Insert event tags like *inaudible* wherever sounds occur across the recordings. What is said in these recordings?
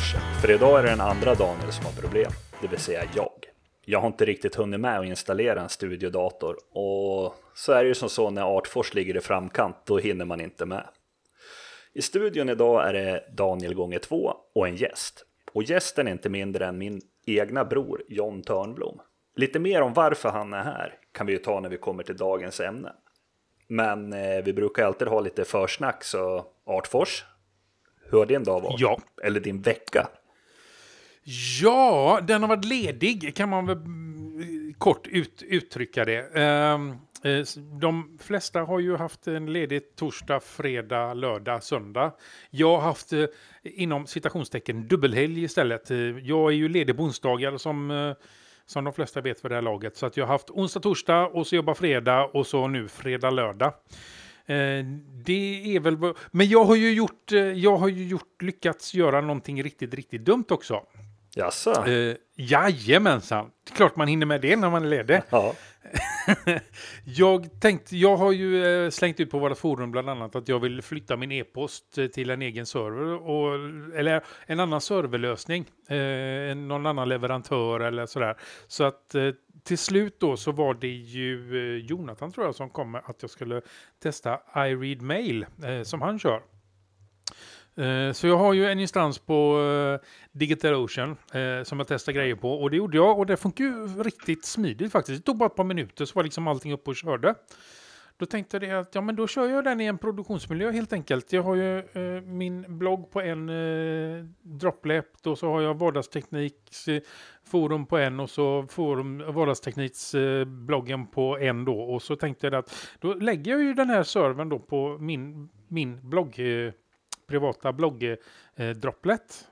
på för idag är det den andra Daniel som har problem, det vill säga jag. Jag har inte riktigt hunnit med att installera en studiodator och så är det ju som så när Artfors ligger i framkant, då hinner man inte med. I studion idag är det Daniel gånger två och en gäst. Och gästen är inte mindre än min egna bror John Törnblom. Lite mer om varför han är här kan vi ju ta när vi kommer till dagens ämne. Men eh, vi brukar alltid ha lite försnack, så Artfors, hur har din dag varit? Ja. Eller din vecka? Ja, den har varit ledig kan man väl mm, kort ut, uttrycka det. Ehm, eh, De flesta har ju haft en ledig torsdag, fredag, lördag, söndag. Jag har haft eh, inom citationstecken dubbelhelg istället. Eh, Jag är ju ledig på onsdagar som, som de flesta vet för det här laget. Så att jag har haft onsdag, torsdag och så jobbar fredag och så nu fredag, lördag. Eh, Det är väl... Men jag har ju gjort, eh, jag har ju gjort, lyckats göra någonting riktigt, riktigt dumt också. Jaså? Uh, jajamensan, det är klart man hinner med det när man är ledig. Ja. *laughs* *laughs* jag tänkte, jag har ju eh, slängt ut på våra forum bland annat att jag vill flytta min e-post eh, till en egen server, och, eller en annan serverlösning, eh, någon annan leverantör eller sådär. Så att eh, till slut då så var det ju eh, Jonathan tror jag som kom med att jag skulle testa iRead Mail eh, som han kör. Eh, så jag har ju en instans på eh, Digital DigitalOcean eh, som jag testar grejer på och det gjorde jag och det funkar ju riktigt smidigt faktiskt. Det tog bara ett par minuter så var liksom allting uppe och körde. Då tänkte jag det att ja men då kör jag den i en produktionsmiljö helt enkelt. Jag har ju eh, min blogg på en eh, Droplap och så har jag vardagstekniks eh, forum på en och så forum vardagstekniks eh, bloggen på en då och så tänkte jag att då lägger jag ju den här servern då på min, min blogg eh, privata bloggdropplet, eh,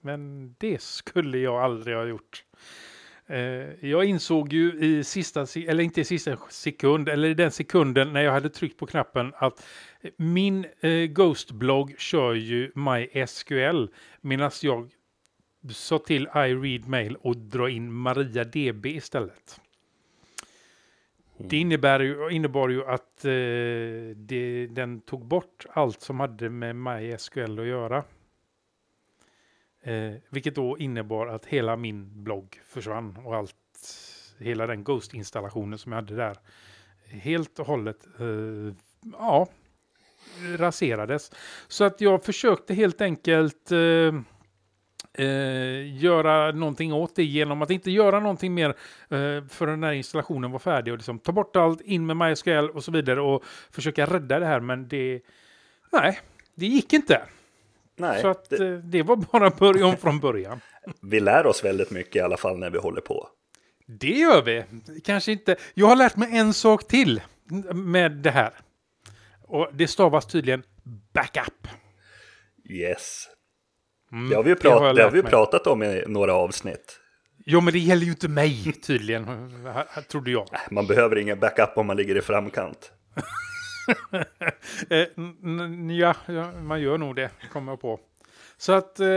Men det skulle jag aldrig ha gjort. Eh, jag insåg ju i sista, eller inte i sista sekund, eller i den sekunden när jag hade tryckt på knappen att min eh, Ghost-blogg kör ju MySQL medan jag sa till iReadMail och dra in MariaDB istället. Det innebär ju, innebar ju att eh, det, den tog bort allt som hade med MySQL att göra. Eh, vilket då innebar att hela min blogg försvann och allt, hela den Ghost-installationen som jag hade där helt och hållet eh, ja, raserades. Så att jag försökte helt enkelt eh, eh, göra någonting åt det genom att inte göra någonting mer eh, förrän den här installationen var färdig och liksom ta bort allt, in med MySQL och så vidare och försöka rädda det här. Men det, nej, det gick inte. Nej, Så att det, eh, det var bara börja om från början. *laughs* vi lär oss väldigt mycket i alla fall när vi håller på. Det gör vi. Kanske inte. Jag har lärt mig en sak till med det här. Och det stavas tydligen backup. Yes. Mm, Det har vi ju, det har jag prat, det har vi pratat om i några avsnitt. Jo, men det gäller ju inte mig *laughs* tydligen, trodde jag. Man behöver ingen backup om man ligger i framkant. *laughs* Eh, ja, man gör nog det, kommer jag på. Så att, eh,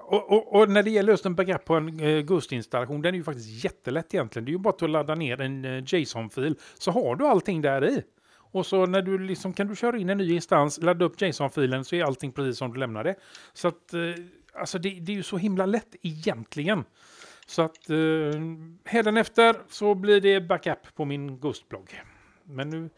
och, och, och när det gäller just en backup på en eh, Ghost-installation, den är ju faktiskt jättelätt egentligen. Det är ju bara att ladda ner en JSON-fil, så har du allting där i. Och så när du liksom, kan du köra in en ny instans, ladda upp JSON-filen, så är allting precis som du lämnade. Så att, eh, alltså det, det är ju så himla lätt egentligen. Så att eh, hädanefter så blir det backup på min Ghost-blogg. Men nu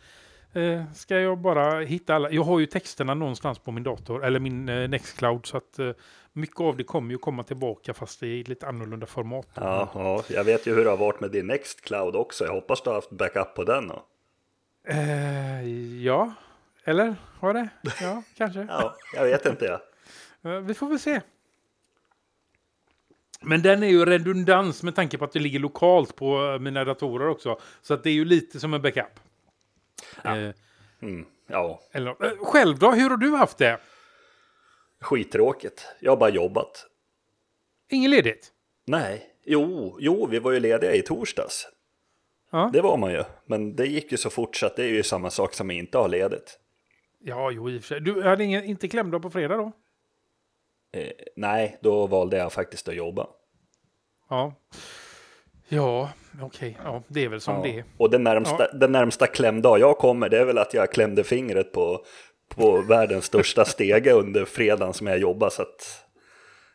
eh, ska jag bara hitta alla. Jag har ju texterna någonstans på min dator, eller min eh, Nextcloud, så att eh, mycket av det kommer ju komma tillbaka fast i lite annorlunda format. Ja, ja, jag vet ju hur det har varit med din Nextcloud också. Jag hoppas du har haft backup på den. Då. Eh, ja, eller har det? Ja, *laughs* kanske. Ja, jag vet inte jag. Eh, vi får väl se. Men den är ju redundans med tanke på att det ligger lokalt på eh, mina datorer också. Så att det är ju lite som en backup. Eh, Mm, ja, eller, eh, själv då, hur har du haft det? skittråkigt. Jag har bara jobbat. Ingen ledigt? Nej, jo, jo, vi var ju lediga i torsdags. Ja. Det var man ju, men det gick ju så fort så att det är ju samma sak som inte ha ledigt. Ja, jo, i och för sig. Du hade ingen, inte klämdag på fredag då? Eh, nej, då valde jag faktiskt att jobba. Ja. Ja, okej. Ja, det är väl som Ja. det är. Och den närmsta, den närmsta klämdag jag kommer, det är väl att jag klämde fingret på, på världens största *laughs* stege under fredagen som jag jobbar så att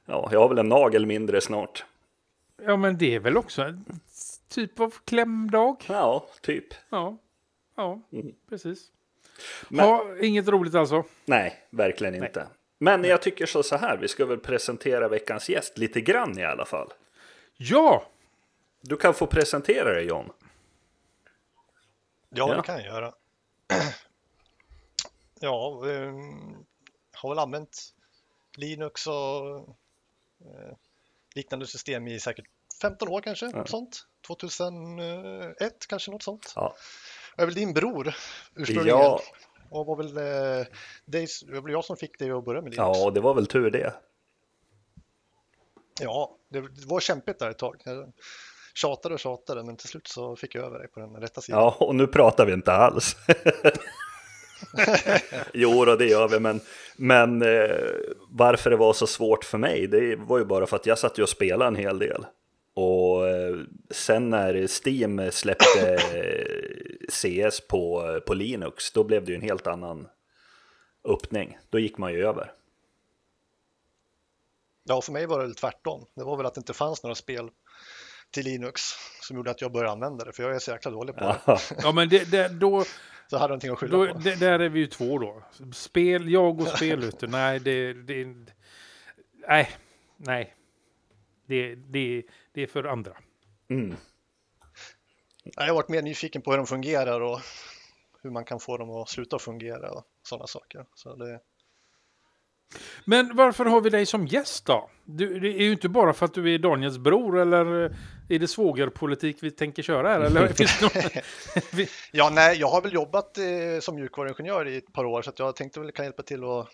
ja, jag har väl en nagel mindre snart. Ja, men det är väl också typ av klämdag? Ja, typ. Ja, ja Mm. precis. Men- Ha, inget roligt alltså? Nej, verkligen inte. Men jag tycker så, så här, vi ska väl presentera veckans gäst lite grann i alla fall. Ja! Du kan få presentera dig John. Ja, Ja. det kan jag göra. *clears throat* ja, ehm, har väl använt Linux och eh, liknande system i säkert 15 år kanske, något sånt. 2001 kanske något sånt. Ja. Jag är väl din bror ursprungligen. Ja, Och var väl eh, det var jag som fick dig att börja med Linux. ja, och det var väl tur det. Ja, det, det var kämpigt där ett tag. Jag tjatade och tjatade, men till slut så fick jag över dig på den rätta sidan. Ja, och nu pratar vi inte alls. *laughs* jo, då, det gör vi, men, men eh, varför det var så svårt för mig, det var ju bara för att jag satt ju och spelade en hel del. Och eh, sen när Steam släppte *laughs* eh, CS på, på Linux, då blev det ju en helt annan öppning. Då gick man ju över. Ja, för mig var det tvärtom. Det var väl att det inte fanns några spel till Linux som gjorde att jag började använda det, för jag är så jäkla dålig på det. Ja, Ja, men det, det, då, *laughs* Så hade någonting att skylla då, på. det, där är vi ju två då. Spel, jag och spel ute. Nej, det, det... Nej, nej. Det, det, det är för andra. mm. Jag har varit mer nyfiken på hur de fungerar och hur man kan få dem att sluta fungera och sådana saker. Så det, Men varför har vi dig som gäst då? Du, det är ju inte bara för att du är Daniels bror eller är det svågerpolitik vi tänker köra här? Eller *laughs* ja, nej, jag har väl jobbat eh, som mjukvaruingenjör i ett par år så jag tänkte väl kan hjälpa till att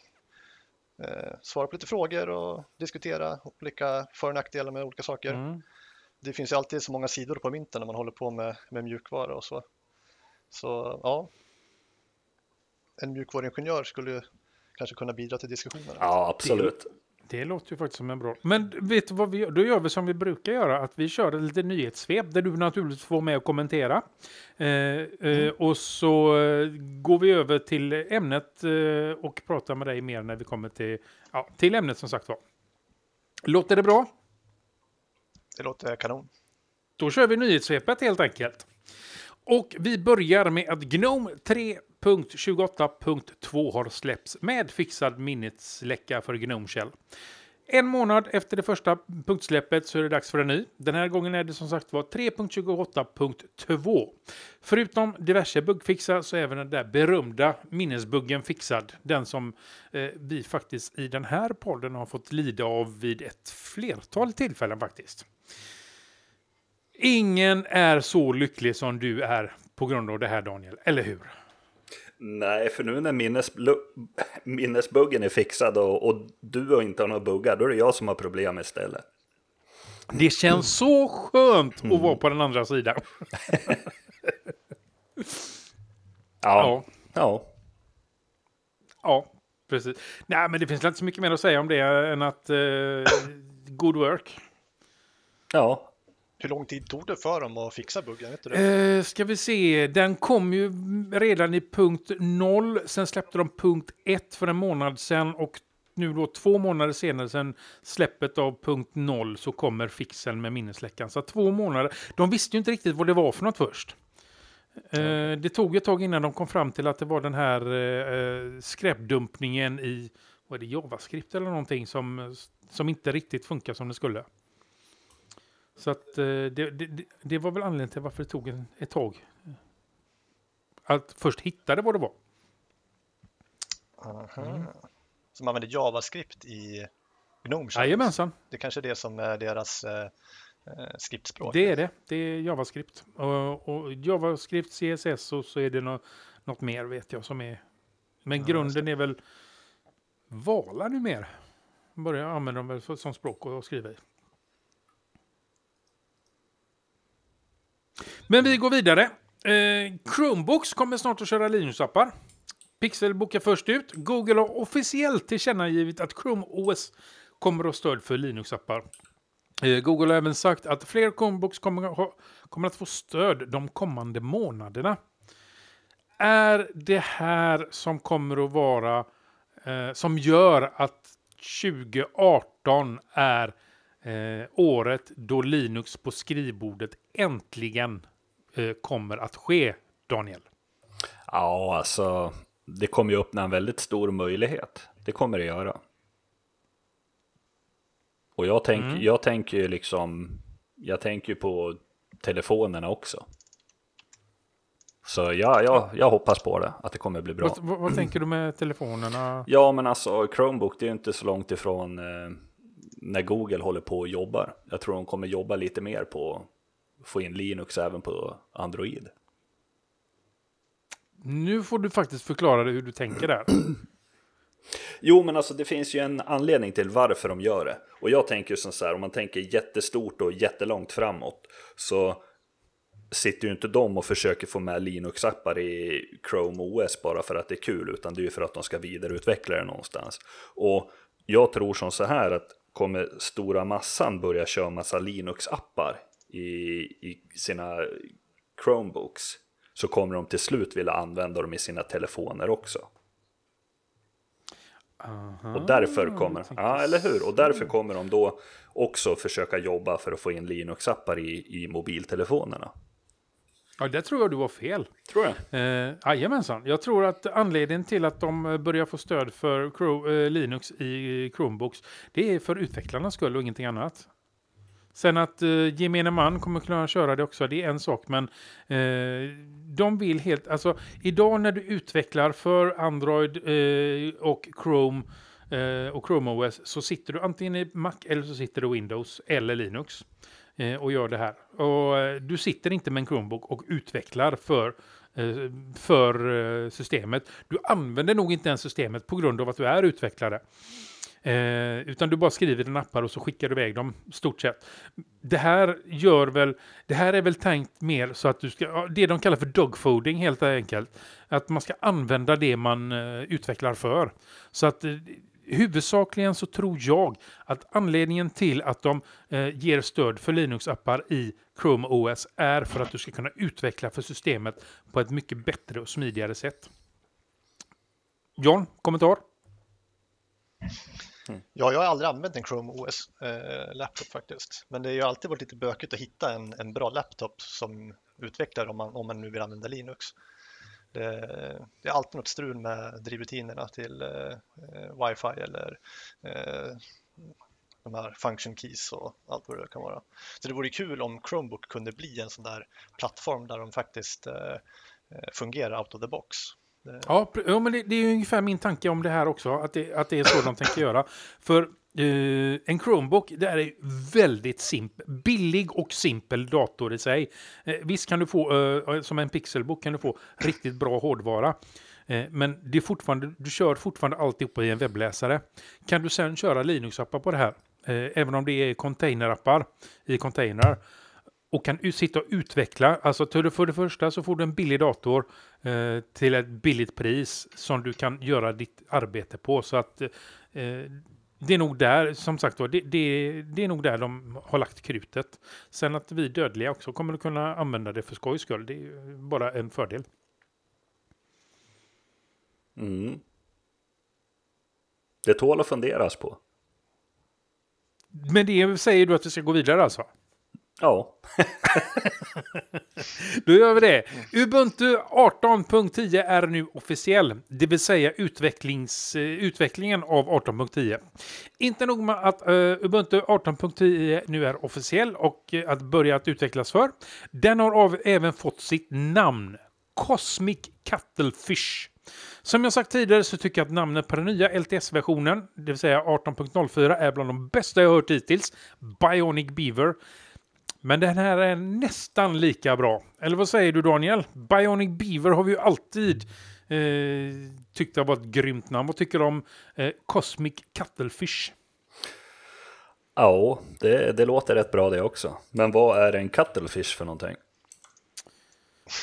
svara på lite frågor och diskutera olika för och nackdelar med olika saker. Mm. Det finns ju alltid så många sidor på mynten när man håller på med, med mjukvara och så. Så ja, en mjukvaruingenjör skulle ju kanske kunna bidra till diskussionen. ja absolut. Det låter ju faktiskt som en bra... Men vet du vad vi gör? Då gör vi som vi brukar göra, att vi kör ett litet nyhetssvep där du naturligtvis får med och kommentera. Eh, eh, och så eh, går vi över till ämnet eh, och pratar med dig mer när vi kommer till, ja, till ämnet som sagt var. Låter det bra? Det låter kanon. Då kör vi nyhetssvepet helt enkelt. Och vi börjar med att Gnome 3.28.2 har släppts med fixad minnesläcka för Gnome Shell. En månad efter det första punktsläppet så är det dags för en ny. Den här gången är det som sagt var 3.28.2. Förutom diverse buggfixar så är även den där berömda minnesbuggen fixad. Den som eh, vi faktiskt i den här podden har fått lida av vid ett flertal tillfällen faktiskt. Ingen är så lycklig som du är på grund av det här Daniel, eller hur? Nej, för nu när minnesbuggen är fixad och, och du inte har några buggar, då är det jag som har problem istället. Det känns så skönt att vara på den andra sidan. *laughs* Ja. Ja, ja. ja, precis. Nej, men det finns inte så mycket mer att säga om det än att eh, good work. Ja. Hur lång tid tog det för dem att fixa buggen? Vet du det? Eh, ska vi se, den kom ju redan i punkt 0, sen släppte de punkt 1 för en månad sedan och nu då två månader senare sen släppet av punkt 0 så kommer fixen med minnesläckan. Så två månader. De visste ju inte riktigt vad det var för något först. Eh, det tog ett tag innan de kom fram till att det var den här eh, skräpdumpningen i vad är det, JavaScript eller någonting som, som inte riktigt funkar som det skulle. Så att eh, det, det, det- var väl anledningen till varför det tog en, ett tag. Att först hittade vad det var. Aha. Så man använder JavaScript i Gnome. Jajamensan, Det kanske är det som är deras eh, eh, skriptspråk. det är det. Det är JavaScript. Och, och JavaScript, CSS och så är det nå, något mer vet jag som är. Men Ja, grunden är väl Vala nu mer. Börjar använda dem som språk att skriva i. Men vi går vidare. Eh, Chromebooks kommer snart att köra Linux-appar. Pixel bokar först ut. Google har officiellt tillkännagivit att Chrome OS kommer att ha stöd för Linux-appar. Eh, Google har även sagt att fler Chromebooks kommer, att ha, kommer att få stöd de kommande månaderna. är det här som kommer att vara eh, som gör att 2018 är eh, året då Linux på skrivbordet äntligen kommer att ske, Daniel? Ja, alltså det kommer ju öppna en väldigt stor möjlighet. Det kommer det göra. Och jag tänker mm. jag tänker ju liksom, jag tänker ju på telefonerna också. Så ja, jag, jag hoppas på det, att det kommer bli bra. Vad, vad, tänker du med telefonerna? Ja, men alltså Chromebook, det är ju inte så långt ifrån eh, när Google håller på och jobbar. Jag tror de kommer jobba lite mer på få in Linux även på Android. Nu får du faktiskt förklara hur du tänker där. *clears throat* Jo, men alltså det finns ju en anledning till varför de gör det. Och jag tänker ju som så här, om man tänker jättestort och jättelångt framåt, så sitter ju inte de och försöker få med Linux-appar i Chrome OS bara för att det är kul, utan det är ju för att de ska vidareutveckla det någonstans. Och jag tror som så här att kommer stora massan börja köra massa Linux-appar i, i sina Chromebooks så kommer de till slut vilja använda dem i sina telefoner också. Aha, och därför kommer, ja eller hur, och därför kommer de då också försöka jobba för att få in Linux-appar i, i mobiltelefonerna. Ja, det tror jag du har fel. Tror jag? Eh, jajamensan. Jag tror att anledningen till att de börjar få stöd för Chrome, eh, Linux i Chromebooks, det är för utvecklarnas skull och ingenting annat. Sen att eh, gemene man kommer kunna köra det också, det är en sak, men eh, de vill helt, alltså idag när du utvecklar för Android eh, och Chrome eh, och Chrome OS så sitter du antingen i Mac eller så sitter du i Windows eller Linux eh, och gör det här. Och eh, du sitter inte med en Chromebook och utvecklar för eh, för eh, systemet. Du använder nog inte ens systemet på grund av att du är utvecklare. Eh, utan du bara skriver dina appar och så skickar du iväg dem, stort sett. Det här gör väl, det här är väl tänkt mer så att du ska, det de kallar för dogfooding helt enkelt. Att man ska använda det man eh, utvecklar för. Så att eh, huvudsakligen så tror jag att anledningen till att de eh, ger stöd för Linux-appar i Chrome OS är för att du ska kunna utveckla för systemet på ett mycket bättre och smidigare sätt. John, kommentar? Mm. Ja, jag har aldrig använt en Chrome OS-laptop eh, faktiskt, men det har ju alltid varit lite bökigt att hitta en, en bra laptop som utvecklar om man, om man nu vill använda Linux. Det, det är alltid något strul med drivrutinerna till eh, wifi eller eh, de här function keys och allt vad det kan vara. Så det vore kul om Chromebook kunde bli en sån där plattform där de faktiskt eh, eh fungerar out of the box. Ja, ja men det, det, är ungefär min tanke om det här också, att det, att det är så de tänker *clears throat* göra. För eh, en Chromebook, det är väldigt simpel, billig och simpel dator i sig. Eh, visst kan du få, eh, som en Pixelbook kan du få riktigt bra hårdvara. Men det är fortfarande, du kör fortfarande alltihopa i en webbläsare. Kan du sen köra Linux-appar på det här, även om det är containerappar i containrar, och kan sitta och utveckla. Alltså för det första så får du en billig dator eh, till ett billigt pris som du kan göra ditt arbete på. Så att eh, det är nog där, som sagt det, det, det, är nog där de har lagt krutet. Sen att vi dödliga också kommer att kunna använda det för skojs skull, det är bara en fördel. Mm. Det tål att funderas på. Men det säger du att vi ska gå vidare alltså? Ja. *laughs* Då gör vi det. Ubuntu 18.10 är nu officiell, det vill säga utvecklings, eh, utvecklingen av 18.10. Inte nog med att uh, Ubuntu 18.10 nu är officiell och uh, att börja att utvecklas för. Den har av, även fått sitt namn, Cosmic Cuttlefish. Som jag sagt tidigare så tycker jag att namnet på den nya LTS-versionen, det vill säga 18.04, är bland de bästa jag hört hittills. Bionic Beaver. Men den här är nästan lika bra. Eller vad säger du Daniel? Bionic Beaver har vi ju alltid eh, tyckt det var ett grymt namn. Vad tycker du om eh, Cosmic Cuttlefish? Ja, det, det låter rätt bra det också. Men vad är en cuttlefish för någonting?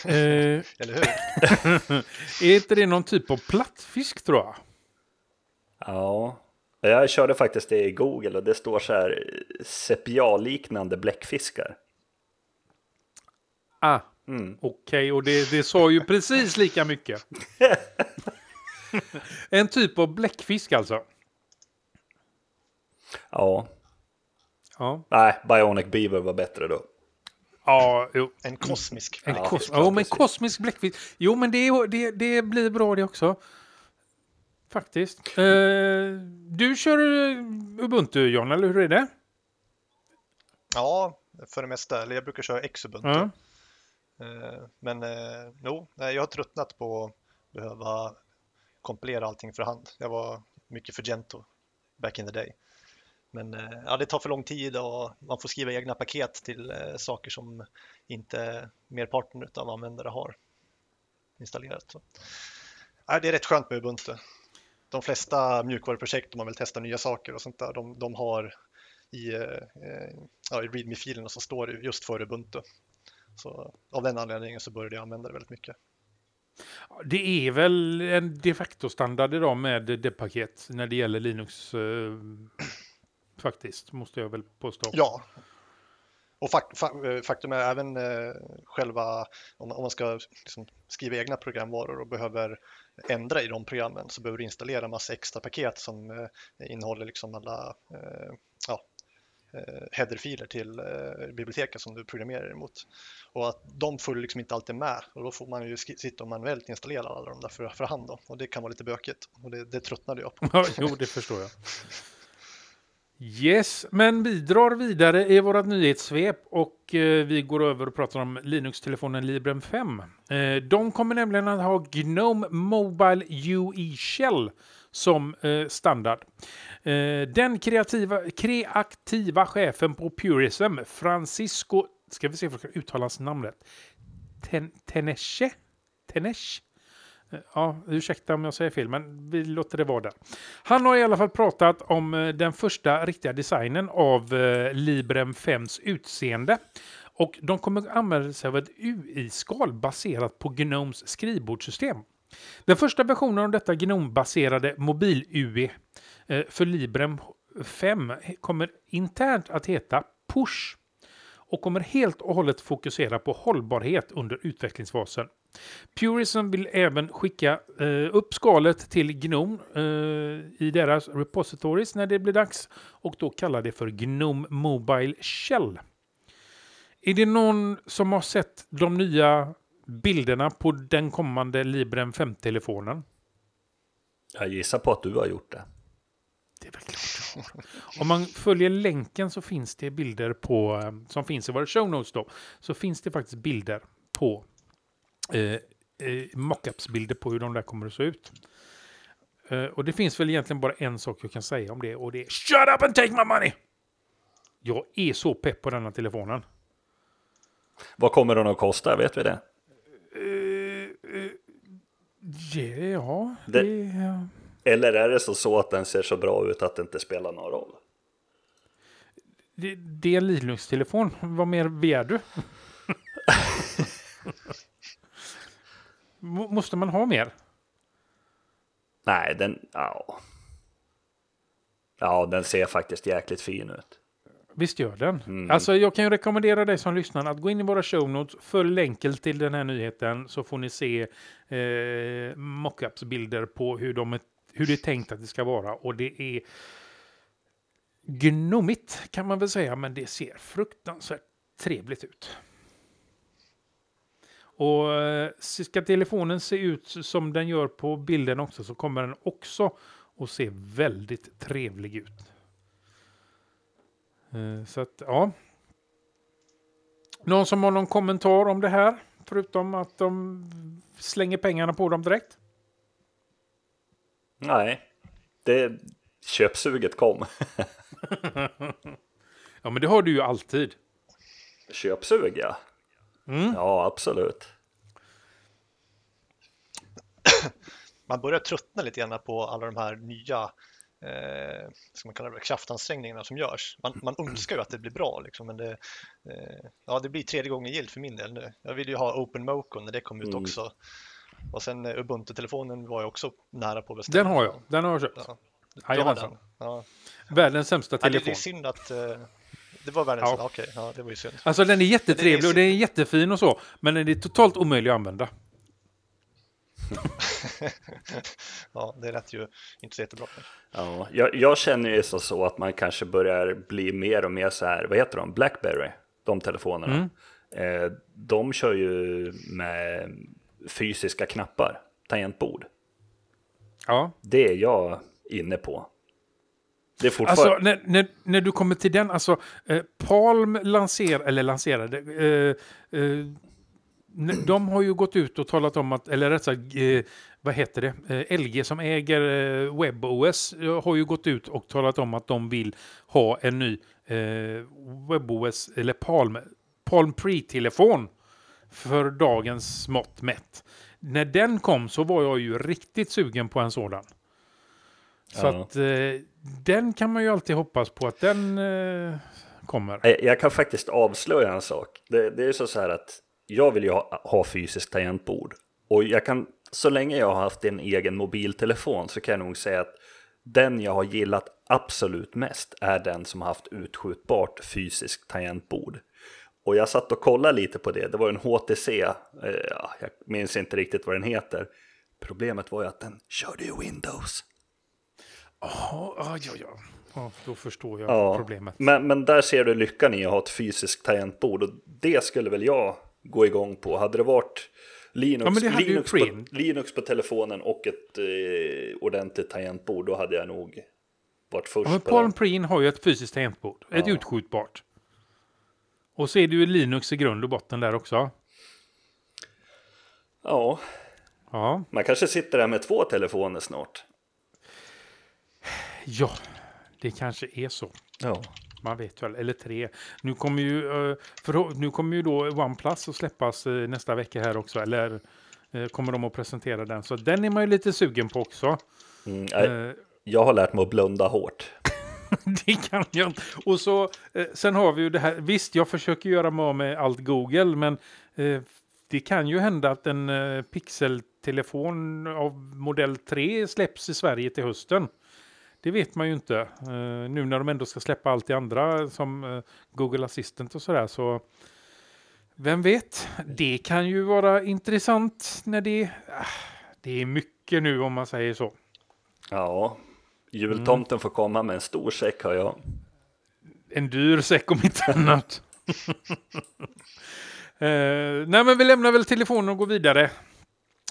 Eh, *laughs* Eller hur? *laughs* är inte det någon typ av plattfisk tror jag? Ja, jag körde faktiskt det i Google och det står så här sepialliknande bläckfiskar. Ah, Mm. Okej, och det, det sa ju precis lika mycket. *laughs* en typ av bläckfisk alltså. Ja, Ja, nej, Bionic Beaver var bättre då. ja jo. En kosmisk. En Ja, kos- ja, ja, men kosmisk bläckfisk. Jo, men det, är- det, det blir bra det också. Faktiskt. Eh, du kör eh, Ubuntu, John, eller hur är det? Ja, för det mesta. Eller jag brukar köra Xubuntu. Eh, Men eh, no, jag har tröttnat på att behöva kompilera allting för hand. Jag var mycket för Gento back in the day. Men eh, ja, det tar för lång tid och man får skriva egna paket till saker som inte merparten av användare har installerat. Så. Ja, det är rätt skönt med Ubuntu. De flesta mjukvaruprojekt om man vill testa nya saker och sånt där, de, de har i, eh, ja, i readme-filerna så står det just för Ubuntu. Så av den anledningen så började jag använda det väldigt mycket. Det är väl en de facto-standard idag med det-paket när det gäller Linux. Eh, faktiskt, måste jag väl påstå. Ja. Och eh, faktum är även eh, själva, om, om man ska liksom skriva egna programvaror och behöver ändra i de programmen så behöver du installera massa extra paket som eh, innehåller liksom alla eh, ja, eh, headerfiler till eh, biblioteket som du programmerar emot. Och att de följer liksom inte alltid med och då får man ju sitta och manuellt installera alla de där för, för hand då. och det kan vara lite bökigt och det, det tröttnade jag på. Jo, det förstår jag. Yes, men vi drar vidare i vårt nyhetssvep och eh, vi går över och pratar om Linux-telefonen Librem 5. Eh, de kommer nämligen att ha Gnome Mobile UE Shell som eh, standard. Eh, den kreativa, kreativa chefen på Purism, Francisco, ska vi se om jag kan uttala hans namn rätt, Ten, Tenesche? Tenesh? Ja, ursäkta om jag säger fel, men vi låter det vara där. Han har i alla fall pratat om eh, den första riktiga designen av eh, Librem 5s utseende. Och de kommer använda sig av ett UI-skal baserat på Gnomes skrivbordssystem. Den första versionen av detta Gnome-baserade mobil-UI eh, för Librem 5 kommer internt att heta Push och kommer helt och hållet fokusera på hållbarhet under utvecklingsfasen. Purism vill även skicka eh, upp skalet till Gnome eh, i deras repositories när det blir dags och då kalla det för Gnome Mobile Shell. Är det någon som har sett de nya bilderna på den kommande Librem 5-telefonen? Jag gissar på att du har gjort det. Det är väl klart. *laughs* Om man följer länken så finns det bilder på, som finns i våra show notes då, så finns det faktiskt bilder på eh, eh, mockups-bilder på hur de där kommer att se ut. Eh, och det finns väl egentligen bara en sak jag kan säga om det och det är Shut up and take my money! Jag är så pepp på denna telefonen. Vad kommer den att kosta? Vet vi det? Eh, eh, ja, Det- det... Eller är det så, så att den ser så bra ut att det inte spelar någon roll? Det, det är en Linux-telefon. Vad mer begär du? Må- Måste man ha mer? Nej, den... Ja. Ja, den ser faktiskt jäkligt fin ut. Visst gör den. Mm. Alltså, jag kan ju rekommendera dig som lyssnar att gå in i våra show notes, följ länken till den här nyheten så får ni se eh, mockups-bilder på hur, de är, hur det är tänkt att det ska vara. Och det är gnomigt kan man väl säga, men det ser fruktansvärt trevligt ut. Och eh, ska telefonen se ut som den gör på bilden också så kommer den också att se väldigt trevlig ut. Eh, så att, ja. Någon som har någon kommentar om det här? Förutom att de slänger pengarna på dem direkt? Nej, det... Köpsuget kom. *laughs* Ja, men det har du ju alltid. Köpsug, ja. Mm. Ja, absolut. *clears throat* man börjar tröttna lite grann på alla de här nya eh, ska man kalla det, kraftansträngningarna som görs. Man, man önskar ju att det blir bra, liksom, men det, eh, ja, det blir tredje gången gilt för min del nu. Jag vill ju ha Open Moco när det kom ut Mm. också. Och sen eh, Ubuntu-telefonen var jag också nära på att beställa. Den har jag. Den har jag köpt. Ja, du har den. Ja. Världens sämsta Ja, det, telefon. är synd att eh, Det var världens... Ja. Okej, ja, det var ju synd. Alltså den är jättetrevlig är och den är jättefin och så, men den är totalt omöjlig att använda. *laughs* Ja, det lät ju inte så jättebra. Ja, jag, jag känner ju så, så att man kanske börjar bli mer och mer så här, vad heter de, Blackberry, de telefonerna. Eh, de kör ju med fysiska knappar, tangentbord. Ja. Det är jag inne på. Det är fortfarande... Alltså när, när, när du kommer till den, alltså eh, Palm lanser, eller lanserade, eh, eh, de har ju gått ut och talat om att, eller rätt sagt, eh, vad heter det, eh, LG som äger eh, WebOS har ju gått ut och talat om att de vill ha en ny WebOS, eller Palm, Palm Pre-telefon för dagens mått mätt. När den kom så var jag ju riktigt sugen på en sådan. Så Ja. att eh, den kan man ju alltid hoppas på att den eh, kommer. Jag- kan faktiskt avslöja en sak. Det, det är så, så här att jag vill ju ha, ha fysiskt tangentbord. Och jag kan, så länge jag har haft en egen mobiltelefon så kan jag nog säga att den jag har gillat absolut mest är den som har haft utskjutbart fysiskt tangentbord. Och jag satt och kollade lite på det. Det var en HTC, eh, ja, jag minns inte riktigt vad den heter. Problemet var ju att den körde ju Windows. Ja, ja, ja, ja. ja. Då förstår jag Ja, problemet. Men, men där ser du lyckan i att ha ett fysiskt tangentbord och det skulle väl jag gå igång på. Hade det varit Linux, Ja, det Linux, på. Linux på telefonen och ett eh, ordentligt tangentbord, då hade jag nog varit först Ja, Palm den. Pre har ju ett fysiskt tangentbord, ett utskjutbart. Och så är det ju Linux i grund och botten där också. Ja, Ja, man kanske sitter där med två telefoner snart. ja det kanske är så. Ja. Man vet väl, eller tre. Nu kommer ju, eh, för, nu kommer ju då OnePlus att släppas eh, nästa vecka här också, eller eh, kommer de att presentera den. Så den är man ju lite sugen på också. Mm, jag har lärt mig att blunda hårt. *laughs* Det kan jag inte. Och så, eh, sen har vi ju det här, visst jag försöker göra mig av med allt Google, men eh, det kan ju hända att en eh, pixeltelefon av modell 3 släpps i Sverige till hösten. Det vet man ju inte. Eh, nu när de ändå ska släppa allt det andra som eh, Google Assistant och sådär så vem vet? Det kan ju vara intressant när det... Ah, det är mycket nu om man säger så. Ja, jultomten får komma med en stor säck har jag. En dyr säck om inte annat. *laughs* eh, nej, men vi lämnar väl telefonen och går vidare.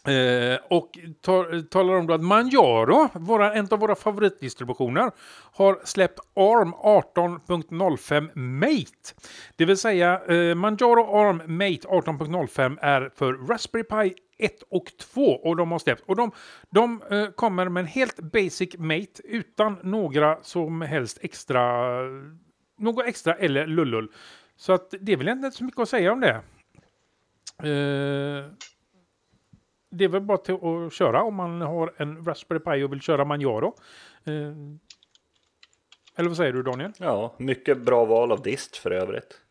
Eh, och tar, talar om då att Manjaro, våra, en av våra favoritdistributioner, har släppt ARM 18.05 Mate. Det vill säga eh, Manjaro ARM Mate 18.05 är för Raspberry Pi 1 och 2 och de har släppt. Och de, de eh, kommer med en helt basic Mate utan några som helst extra något extra eller lullull. Så att det är väl inte så mycket att säga om det. Eh, det är väl bara till att köra om man har en Raspberry Pi och vill köra Manjaro. Eh, eller vad säger du Daniel? Ja, mycket bra val av dist för övrigt.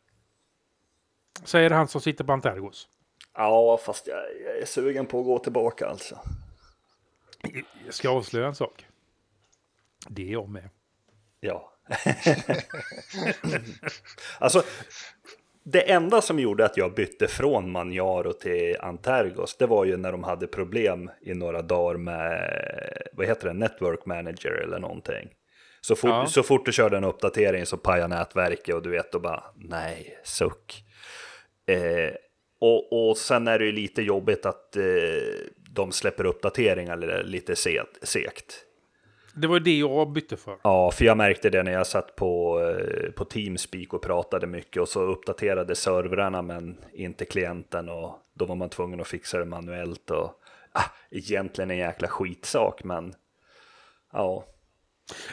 Säger han som sitter på Antergos. Ja, fast jag, jag är sugen på att gå tillbaka alltså. Jag ska avslöja en sak. Det är jag med. Ja. *laughs* alltså, det enda som gjorde att jag bytte från Manjaro till Antergos, det var ju när de hade problem i några dagar med, vad heter det, Network Manager eller någonting. Så fort, Ja. så fort du körde en uppdatering så pajade nätverket och du vet, då bara, nej, suck. Eh, och, och sen är det ju lite jobbigt att eh, de släpper uppdateringar eller lite set, segt. Det var det jag bytte för. Ja, för jag märkte det när jag satt på, eh, på Teamspeak och pratade mycket och så uppdaterade servrarna men inte klienten och då var man tvungen att fixa det manuellt och ah, egentligen en jäkla skitsak men ja,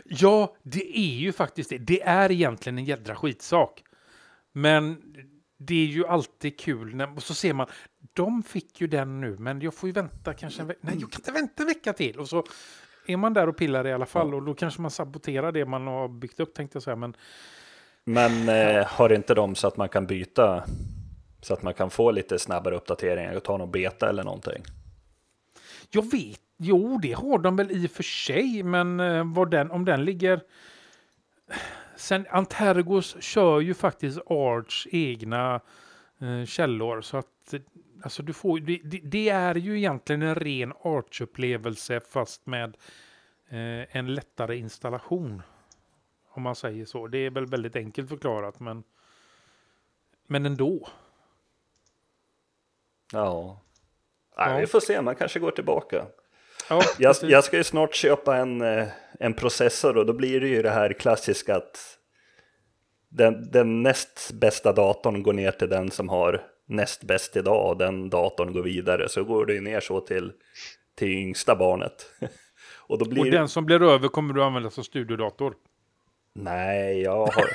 Ja, det är ju faktiskt det. Det är egentligen en jädra skitsak. Men det är ju alltid kul när, och så ser man, de fick ju den nu, men jag får ju vänta kanske en vecka. Nej, jag kan inte vänta en vecka till. Och så är man där och pillar i alla fall och då kanske man saboterar det man har byggt upp tänkte jag säga. Men men eh, har inte de så att man kan byta så att man kan få lite snabbare uppdateringar och ta någon beta eller någonting? jag vet, jo det har de väl i och för sig, men eh, den, om den ligger sen Antergos kör ju faktiskt Arch egna eh, källor. Så att alltså du får, det, det, det är ju egentligen en ren Arch-upplevelse fast med eh, en lättare installation. Om man säger så. Det är väl väldigt enkelt förklarat men, men ändå. Ja. Nej, Ja. Vi får se, man kanske går tillbaka. Ja, Jag, jag ska ju snart köpa en, eh, en processor och då blir det ju det här klassiska att den, den näst bästa datorn går ner till den som har näst bäst idag och den datorn går vidare. Så går det ju ner så till, till yngsta barnet. *laughs* Och då blir Och den som blir över kommer du använda som studiodator. Nej, jag har...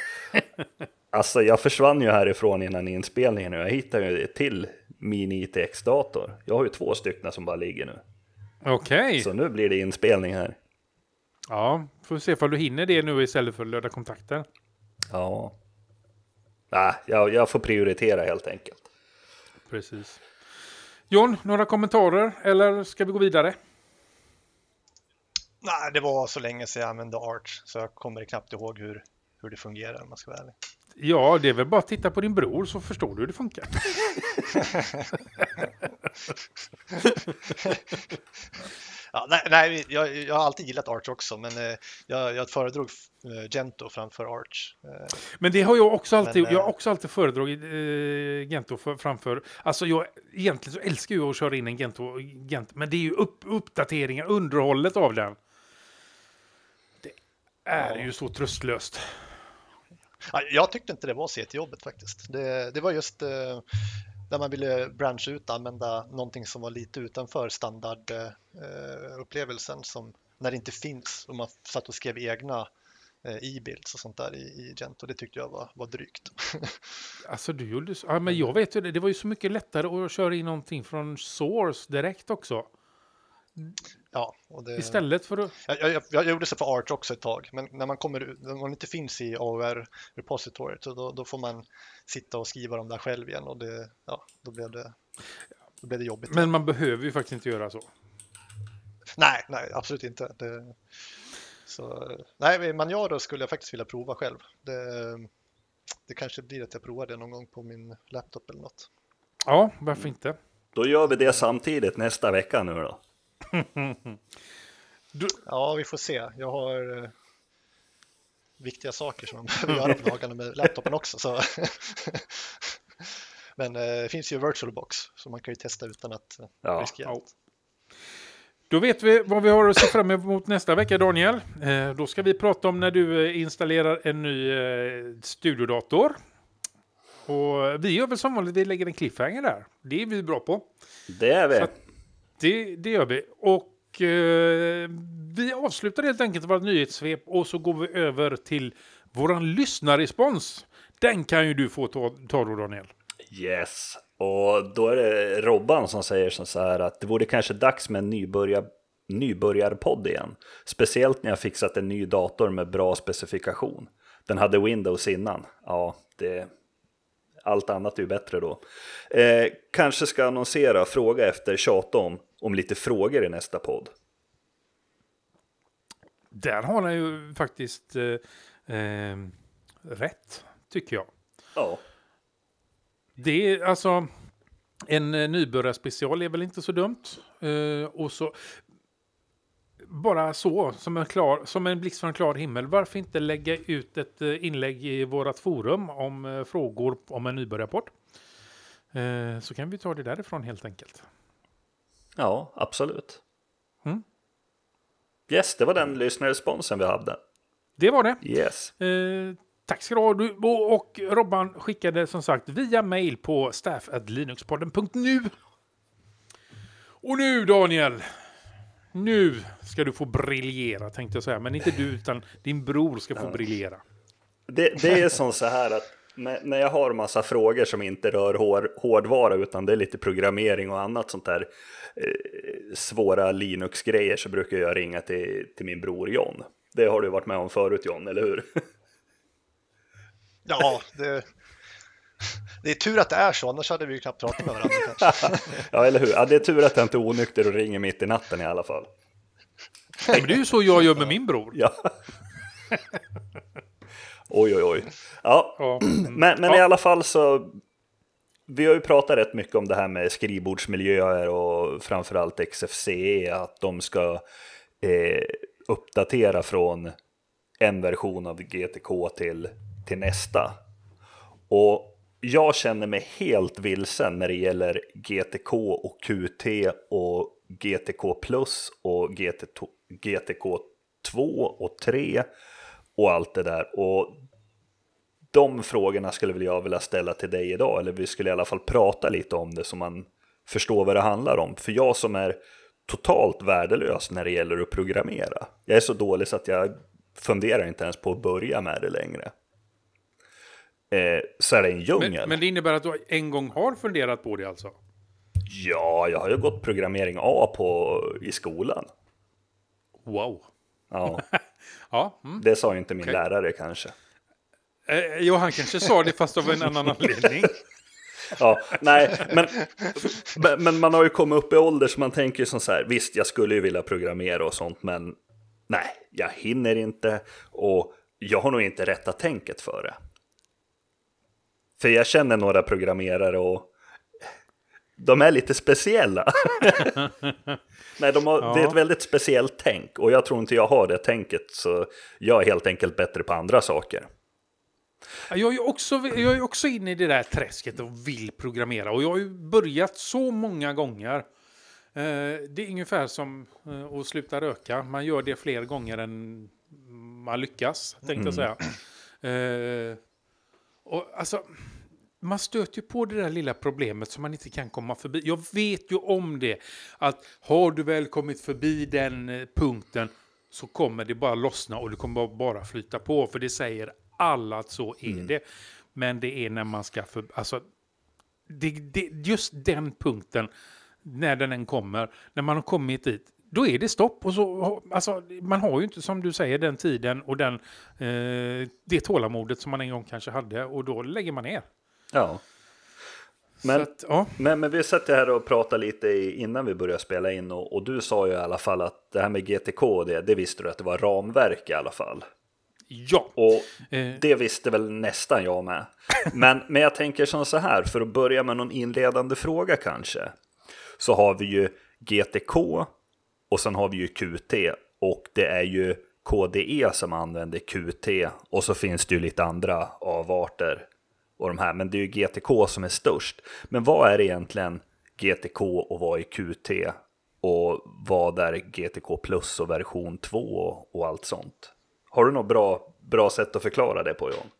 *laughs* alltså jag försvann ju härifrån innan inspelningen och jag hittade ju till Mini ITX-dator. Jag har ju två stycken som bara ligger nu. Okej. Så nu blir det inspelning här. Ja, får se ifall du hinner det nu istället för att löda kontakter. Ja. Nej, jag, jag får prioritera helt enkelt. Precis. John, några kommentarer eller ska vi gå vidare? Nej, det var så länge sedan jag använde Arch så jag kommer knappt ihåg hur, hur det fungerar om man ska vara ärlig. Ja, det är väl bara att titta på din bror så förstår du hur det funkar. *laughs* Ja, nej, nej jag, jag har alltid gillat Arch också, men eh, jag, jag föredrog eh, Gento framför Arch. Eh, Men det har jag också alltid, Men, jag har eh, också alltid föredragit eh, Gento för, framför. Alltså jag, egentligen så älskar jag att köra in en Gento, Gent, men det är ju upp, uppdateringar, underhållet av den. Det är Ja. ju så tröstlöst jag tyckte inte det var så jobbet faktiskt. Det, det var just eh, där man ville branscha ut och använda någonting som var lite utanför standardupplevelsen eh, som när det inte finns och man satt och skrev egna eh, e-builds och sånt där i, i Gento. Det tyckte jag var, var drygt. *laughs* Alltså du gjorde så, ja, men jag vet ju det, det var ju så mycket lättare att köra in någonting från source direkt också ja, och det, Istället för att... Jag, jag, jag gjorde så för Arch också ett tag, men när man kommer när man inte finns i AOR-repositoriet så då, då får man sitta och skriva dem där själv igen och det, ja, då blev det, då blev det jobbigt. Men man behöver ju faktiskt inte göra så. Nej, nej, absolut inte. Det, så, nej, Manjaro skulle jag faktiskt vilja prova själv. Det, det kanske blir att jag provar det någon gång på min laptop eller något. Ja, varför inte? Då gör vi det samtidigt nästa vecka nu då. Du, Ja, vi får se. Jag har eh, viktiga saker som man behöver göra på dagarna med laptopen också. Så. *laughs* Men eh, det finns ju VirtualBox så man kan ju testa utan att eh, Ja. riskera Ja. allt. Då vet vi vad vi har att se fram emot nästa vecka, Daniel. Eh, då ska vi prata om när du eh, installerar en ny eh, studiodator. Och vi gör väl som vanligt, vi lägger en cliffhanger där. Det är vi bra på. Det är vi. Det, det gör vi. Och eh, vi avslutar helt enkelt vårt nyhetssvep och så går vi över till våran lyssnarrespons. Den kan ju du få ta, ta då, Daniel. Yes. Och då är det Robban som säger så här att det vore kanske dags med en nybörjar, nybörjarpodd igen. Speciellt när jag fixat en ny dator med bra specifikation. Den hade Windows innan. Ja, det... Allt annat är ju bättre då. Eh, kanske ska annonsera, fråga efter, tjata om, om lite frågor i nästa podd. Där har han ju faktiskt eh, eh, rätt, tycker jag. Ja, Det är alltså en eh, nybörjarspecial är väl inte så dumt. Eh, och så bara så, som en, klar, som en blixt från klar himmel. Varför inte lägga ut ett eh, inlägg i vårt forum om eh, frågor om en nybörjarpodd? Eh, så kan vi ta det därifrån helt enkelt. ja absolut. Mm. Yes, det var den lyssnarresponsen vi hade. Det var det. Yes. Eh, tack ska du ha. Du, och Robban skickade som sagt via mail på staff.linuxpodden.nu. Och nu Daniel, nu ska du få briljera tänkte jag säga. Men inte du utan din bror ska få briljera. Det, det är som så här att när, jag har massa frågor som inte rör hår, hårdvara utan det är lite programmering och annat sånt där eh, svåra Linux-grejer så brukar jag ringa till, till min bror John. Det har du varit med om förut John, eller hur? Ja, det, det är tur att det är så, annars hade vi ju knappt pratat med varandra kanske. *laughs* ja, eller hur? Ja, det är tur att jag inte är onykter och ringer mitt i natten i alla fall. Men det är ju så jag gör med min bror. Ja. Oj, oj, oj. Ja, Ja. men, men Ja. i alla fall så. Vi har ju pratat rätt mycket om det här med skrivbordsmiljöer och framförallt XFCE, att de ska eh, uppdatera från en version av GTK till, till nästa. Och jag känner mig helt vilsen när det gäller GTK och QT och GTK plus och GT, GTK 2 och 3 och allt det där. Och de frågorna skulle väl jag vilja ställa till dig idag, eller vi skulle i alla fall prata lite om det så man förstår vad det handlar om. För jag som är totalt värdelös när det gäller att programmera. Jag är så dålig så att jag funderar inte ens på att börja med det längre. Eh, så är det en djungel. Men, men det innebär att du en gång har funderat på det alltså? Ja, jag har ju gått programmering A på, i skolan. Wow. Ja, *laughs* Ja, mm. det sa ju inte min Okej. lärare kanske. eh, jo, han kanske sa det fast av en *laughs* annan anledning. Ja, nej, men, men- men man har ju kommit upp i ålder så man tänker ju som så här, visst jag skulle ju vilja programmera och sånt, men nej, jag hinner inte och jag har nog inte rätta tänket för det. För jag känner några programmerare och de är lite speciella. *laughs* nej, de har, det är Ja. ett väldigt speciellt tänk och jag tror inte jag har det tänket så jag är helt enkelt bättre på andra saker. Jag är också, jag är också inne i det där träsket och vill programmera. Och jag har ju börjat så många gånger. Eh, det är ungefär som eh, att sluta röka. Man gör det fler gånger än man lyckas, tänkte jag säga. Och alltså, man stöter ju på det där lilla problemet som man inte kan komma förbi. Jag vet ju om det, att har du väl kommit förbi den eh, punkten så kommer det bara lossna och det kommer bara flyta på. För det säger alla att så är det. Men det är när man ska för, alltså, det, det, just den punkten, när den än kommer, när man har kommit dit, då är det stopp. Och så, alltså, man har ju inte, som du säger, den tiden och den, eh, det tålamodet som man en gång kanske hade. Och då lägger man ner. Ja. Men- att, ja. Men, men vi satt här och pratade lite innan vi började spela in och, och du sa ju i alla fall att det här med GTK, det, det visste du att det var ramverk i alla fall. ja. Och Eh, det visste väl nästan jag med. Men, men jag tänker som så här, för att börja med någon inledande fråga kanske. Så har vi ju GTK och sen har vi ju QT och det är ju KDE som använder QT och så finns det ju lite andra avarter och de här, men det är ju GTK som är störst. Men vad är egentligen GTK och vad är QT och vad är GTK plus och version 2 och, allt sånt? Har du något bra, bra sätt att förklara det på John?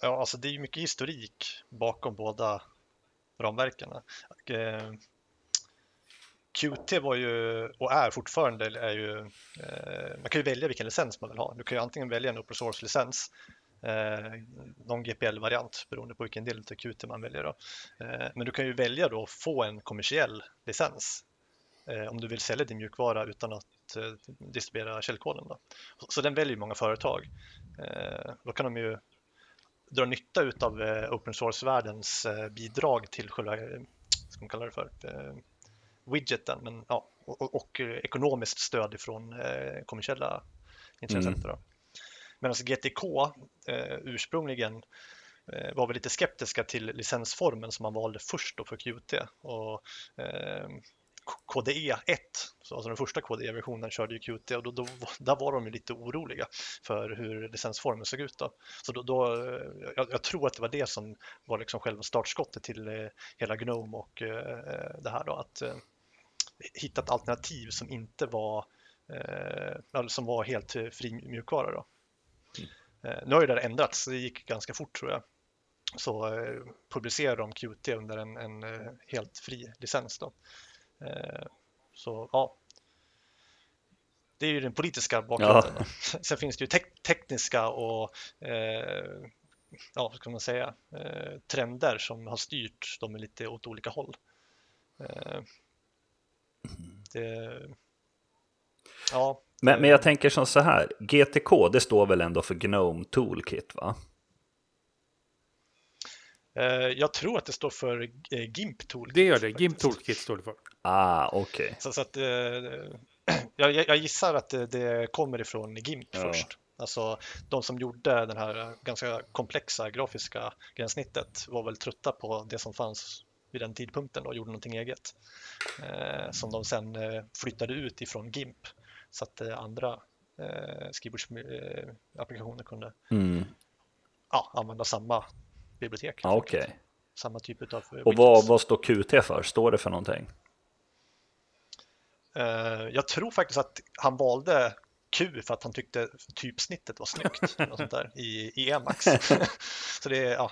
Ja, alltså det är ju mycket historik bakom båda ramverken. Eh, Qt var ju, och är fortfarande, är ju, eh, man kan ju välja vilken licens man vill ha. Du kan ju antingen välja en open source-licens, eh, någon GPL-variant beroende på vilken del av Qt man väljer. Då. Eh, men du kan ju välja då att få en kommersiell licens eh, om du vill sälja din mjukvara utan att eh, distribuera källkoden. Då. Så, så den väljer många företag. Eh, då kan de ju dra nytta av eh, open source-världens eh, bidrag till själva, eh, ska man kalla det för, eh, widgeten, men, ja, och, och, ekonomiskt stöd ifrån eh, kommersiella intressenter. då. Medan GTK eh, ursprungligen eh, var vi lite skeptiska till licensformen som man valde först då för Qt. Och, eh, KDE 1, så alltså den första KDE-versionen körde ju Qt och då, då, där var de ju lite oroliga för hur licensformen såg ut. Då. Så då, då, eh, jag, jag tror att det var det som var liksom själva startskottet till eh, hela Gnome och eh, det här då, att eh, hitta ett alternativ som inte var som var helt fri mjukvara. Då. Eh, nu har ju det ändrats, det gick ganska fort tror jag. Så publicerar de Qt under en, en helt fri licens. Då. Eh, så ja, det är ju den politiska bakgrunden. då. *laughs* Sen finns det ju tek- tekniska och eh, ja, vad ska man säga, eh, trender som har styrt dem lite åt olika håll. Eh, det, ja, Men, men jag tänker som så här, GTK det står väl ändå för Gnome Toolkit va? jag tror att det står för GIMP Tool. det gör det. GIMP Toolkit står det för. Ah, okej. Så, så att, eh, *clears throat* jag, jag gissar att det, det kommer ifrån GIMP Ja. först. Alltså de som gjorde den här ganska komplexa grafiska gränssnittet var väl trötta på det som fanns vid den tidpunkten och gjorde någonting eget. Eh, som de sen eh, flyttade ut ifrån GIMP så att eh, andra eh, skrivbordsapplikationer kunde Mm. ja, använda samma bibliotek. Ja, Okej. Samma typ av Och vad, vad står QT för? Står det för någonting? Eh, jag tror faktiskt att han valde Q för att han tyckte typsnittet var snyggt *laughs* sånt där, i, i Emacs. *laughs* så det är, ja,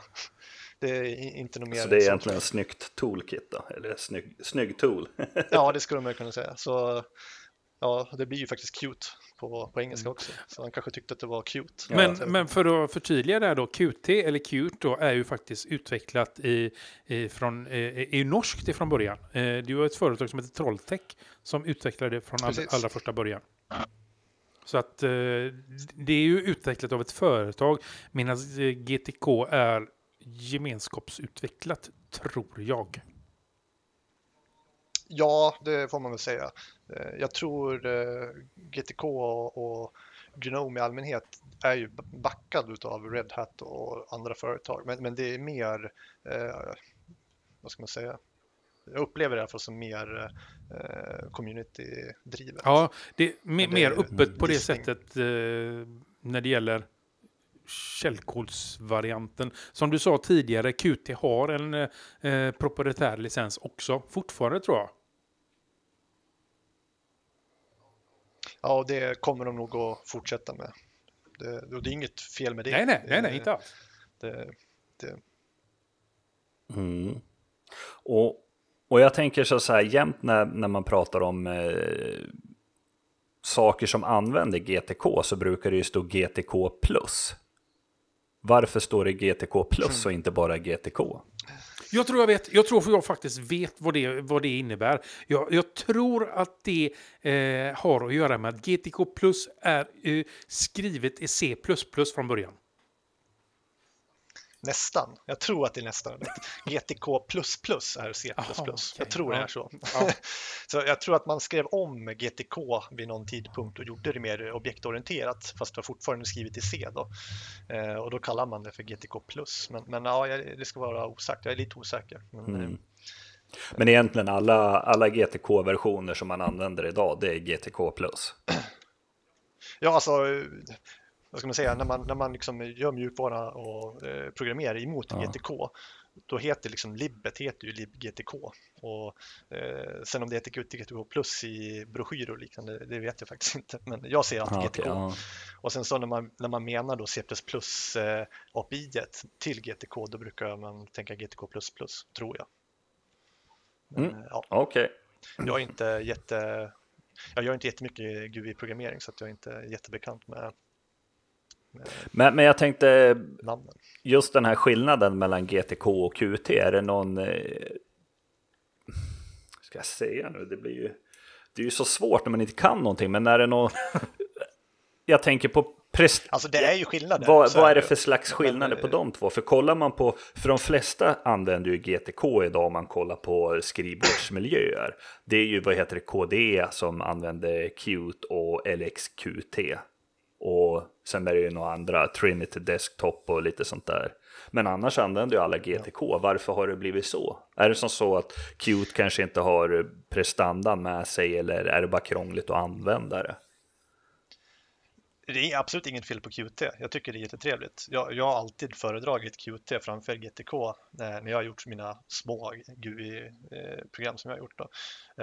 det är inte något mer. Så det är egentligen ett snyggt toolkit då? Eller snygg, snygg tool? Ja, *laughs* det skulle man kunna säga. Så ja, det blir ju faktiskt cute på, på engelska också. Så han kanske tyckte att det var cute. Men, Så- men för att förtydliga där då, QT eller Qt då är ju faktiskt utvecklat i, i från, är ju norskt ifrån början. Eh, Det var ett företag som heter Trolltech som utvecklade det från all, allra första början. Så att eh, det är ju utvecklat av ett företag medan eh, GTK är gemenskapsutvecklat, tror jag. Ja, det får man väl säga. Eh, Jag tror eh, GTK och Gnome i allmänhet är ju backad av Red Hat och andra företag. Men, men det är mer, eh, vad ska man säga? Jag upplever det fall som mer eh, community-drivet. Ja, det är mer är öppet på det sättet eh, när det gäller källkodsvarianten. Som du sa tidigare, Qt har en eh, proprietär licens också, fortfarande tror jag. Ja, och det kommer de nog att fortsätta med. Det, och det är inget fel med det. Nej, nej, nej, nej, inte alls. Det, det, Mm. Och, och jag tänker så här, jämt när, när man pratar om eh, saker som använder GTK så brukar det ju stå GTK+. Varför står det GTK plus och inte bara GTK? Jag tror jag vet, jag tror jag faktiskt vet vad det, vad det innebär. Jag, jag tror att det eh, har att göra med att GTK Plus är eh, skrivet i C++ från början nästan. Jag tror att det är nästan rätt. GTK++ är C++. Jaha, okej. Jag tror det är så. Ja. *laughs* så jag tror att man skrev om GTK vid någon tidpunkt och gjorde det mer objektorienterat fast det var fortfarande skrivet i C då. Eh, och då kallar man det för GTK+. Men, men ja, det ska vara osagt. Jag är lite osäker. Men, eh, Mm. Men egentligen alla, alla GTK-versioner som man använder idag, det är GTK. Ja, alltså, eh, vad ska man säga, när man, när man liksom gör mjukvara och eh, programmerar emot Ja. GTK, då heter liksom libbet heter ju libgtk. Och eh, sen om det heter GTK plus i broschyrer och liknande, det vet jag faktiskt *laughs* inte. Men jag ser alltid Ja, GTK. okej, ja. Och sen så när man, när man menar då C++ eh, API till GTK, då brukar man tänka GTK++, tror jag. Men, Mm. eh, ja, Okej. jag är inte jätte... Jag gör inte jättemycket GUI-programmering så att jag är inte jättebekant med Men, men jag tänkte, namnen. just den här skillnaden mellan GTK och QT, är det någon... Eh, ska jag säga nu, det blir ju... Det är ju så svårt när man inte kan någonting, men är det någon... *laughs* jag tänker på prest... Alltså det är ju skillnader. Vad, vad är det för slags skillnader på eh, de två? För kollar man på, för de flesta använder ju GTK idag om man kollar på skrivbordsmiljöer. Det är ju, vad heter det, KDE som använder Qt och LXQT. Och sen är det ju några andra, Trinity Desktop och lite sånt där. Men annars använder ju alla GTK. Varför har det blivit så? Är det som så att Qt kanske inte har prestandan med sig eller är det bara krångligt att använda det? Det är absolut inget fel på Qt. Jag tycker det är jättetrevligt. Jag, jag har alltid föredragit Qt framför GTK när, när jag har gjort mina små GUI-program som jag har gjort. Då.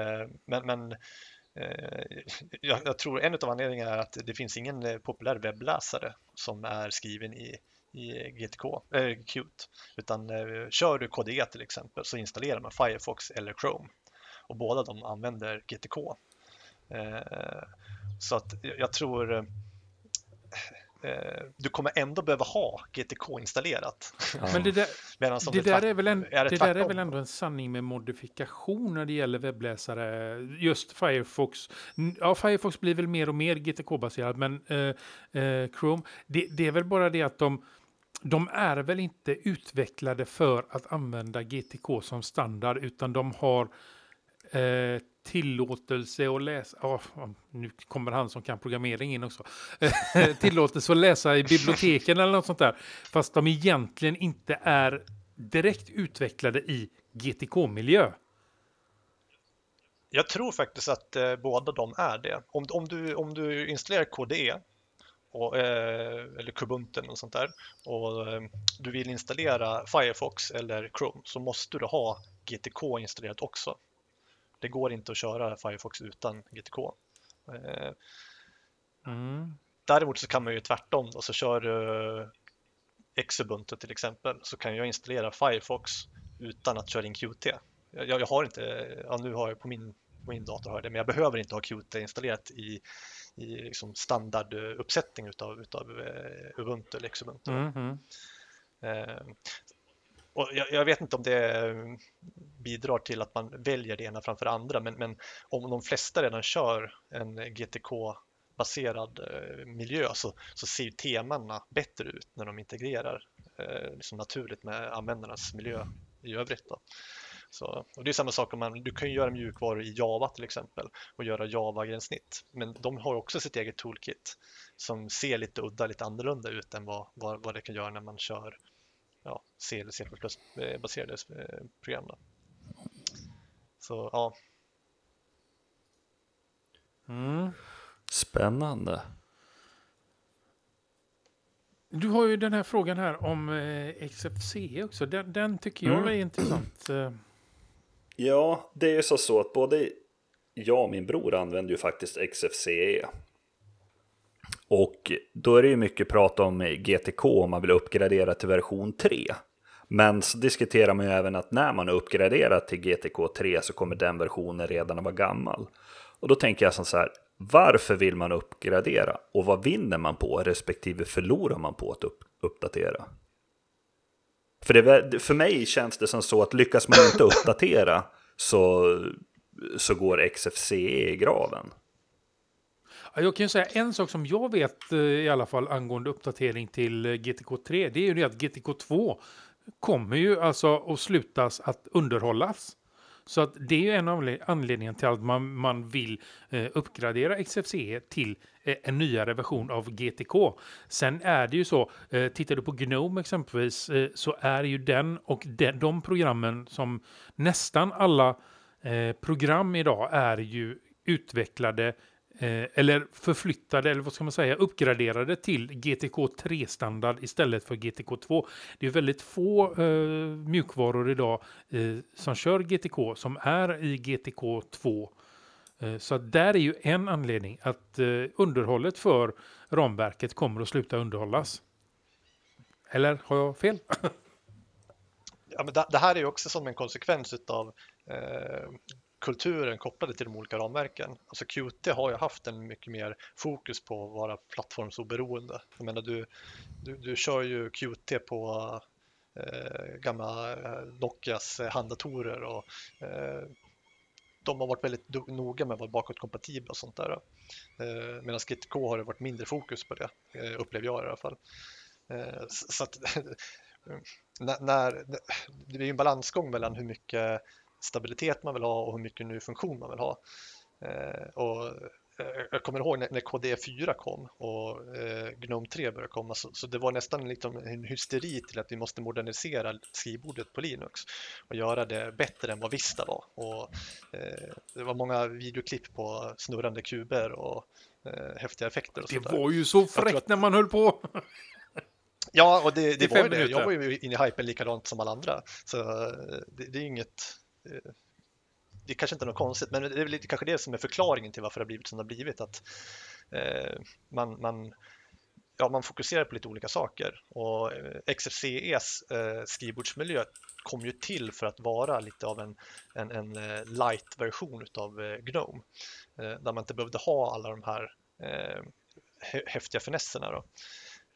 Eh, Men, men eh, Eh, jag, jag tror en av anledningarna är att det finns ingen eh, populär webbläsare som är skriven i, i GTK, äh, eh, Qt. Utan eh, kör du KDE till exempel så installerar man Firefox eller Chrome. Och båda de använder GTK. Eh, Så att jag jag tror du kommer ändå behöva ha GTK installerat. Men det där, *laughs* Medan som det, där är väl en, är det det där är väl ändå en sanning med modifikation när det gäller webbläsare. Just Firefox. Ja, Firefox blir väl mer och mer GTK-baserad, men eh, eh, Chrome, det, det är väl bara det att de de är väl inte utvecklade för att använda GTK som standard, utan de har eh, tillåtelse att läsa, oh, nu kommer han som kan programmering in också, *laughs* tillåtelse att läsa i biblioteken eller något sånt där, fast de egentligen inte är direkt utvecklade i GTK-miljö. Jag tror faktiskt att eh, båda de är det. Om, om, du, om du installerar KDE och, eh, eller Kubuntu och sånt där och eh, du vill installera Firefox eller Chrome så måste du ha GTK installerat också. Det går inte att köra Firefox utan GTK. Eh, mm. Däremot så kan man ju tvärtom då, så kör du Xubuntu till exempel så kan jag installera Firefox utan att köra in Qt. Jag, jag har inte, ja, nu har jag på min, på min dator har det, men jag behöver inte ha Qt installerat i, i liksom standarduppsättning utav, utav uh, Ubuntu eller Xubuntu. Mm -hmm och jag, jag, vet inte om det bidrar till att man väljer det ena framför det andra, men, men om de flesta redan kör en GTK baserad eh, miljö så, så ser temana bättre ut när de integrerar eh, liksom naturligt med användarnas miljö i övrigt. Då. Så, och det är samma sak om man, du kan ju göra mjukvaror i Java till exempel och göra Java-gränssnitt. Men de har också sitt eget toolkit som ser lite udda, lite annorlunda ut än vad, vad, vad det kan göra när man kör ja, C eller C++ baserade eh, program. Då. Så ja. Mm. Spännande. Du har ju den här frågan här om eh, XFC också. Den, den tycker jag mm. är intressant. Eh. Ja, det är ju så, så att både jag och min bror använder ju faktiskt XFCE. Och då är det ju mycket prat om GTK om man vill uppgradera till version 3. Men så diskuterar man ju även att när man uppgraderar till GTK 3 så kommer den versionen redan att vara gammal. Och då tänker jag så här, varför vill man uppgradera? Och vad vinner man på respektive förlorar man på att upp, uppdatera? För, det, för mig känns det som så att lyckas man inte uppdatera så, så går XFCE i graven. Jag kan ju säga en sak som jag vet eh, i alla fall angående uppdatering till eh, GTK 3. Det är ju det att GTK 2 kommer ju alltså att slutas att underhållas. Så att det är ju en av anledningarna till att man, man vill eh, uppgradera XFCE till eh, en nyare version av GTK. Sen är det ju så, eh, tittar du på Gnome exempelvis, eh, så är ju den och de, de programmen som nästan alla eh, program idag är ju utvecklade Eh, eller förflyttade, eller vad ska man säga, uppgraderade till GTK 3-standard istället för GTK 2. Det är väldigt få eh, mjukvaror idag eh, som kör GTK som är i GTK 2. Eh, så där är ju en anledning att eh, underhållet för ramverket kommer att sluta underhållas. Eller har jag fel? ja, men det, det här är ju också som en konsekvens av eh, kulturen kopplade till de olika ramverken. Alltså Qt har ju haft en mycket mer fokus på att vara plattformsoberoende. Jag menar, du, du, du kör ju Qt på eh, gamla eh, Nokias eh, handdatorer och eh, de har varit väldigt noga med att vara bakåtkompatibla och sånt där. Eh, Medan GTK har det varit mindre fokus på det, eh, upplever jag i alla fall. Eh, så att, *laughs* när, när, det är ju en balansgång mellan hur mycket stabilitet man vill ha och hur mycket ny funktion man vill ha. Eh, och eh, jag kommer ihåg när, KD4 kom och eh, Gnome 3 började komma så, så det var nästan liksom en hysteri till att vi måste modernisera skrivbordet på Linux och göra det bättre än vad Vista var. Och, det var många videoklipp på snurrande kuber och häftiga effekter. Och det var ju så fräckt att... när man höll på! Ja, och det, det var ju det. Jag var ju inne i hypen likadant som alla andra. Så det, det är inget det är kanske inte är något konstigt, men det är väl kanske det som är förklaringen till varför det har blivit som det har blivit. Att eh, man, man, ja, man fokuserar på lite olika saker och eh, XFCEs eh, skrivbordsmiljö kom ju till för att vara lite av en, en, en eh, light-version av eh, Gnome eh, där man inte behövde ha alla de här eh, häftiga finesserna. Då.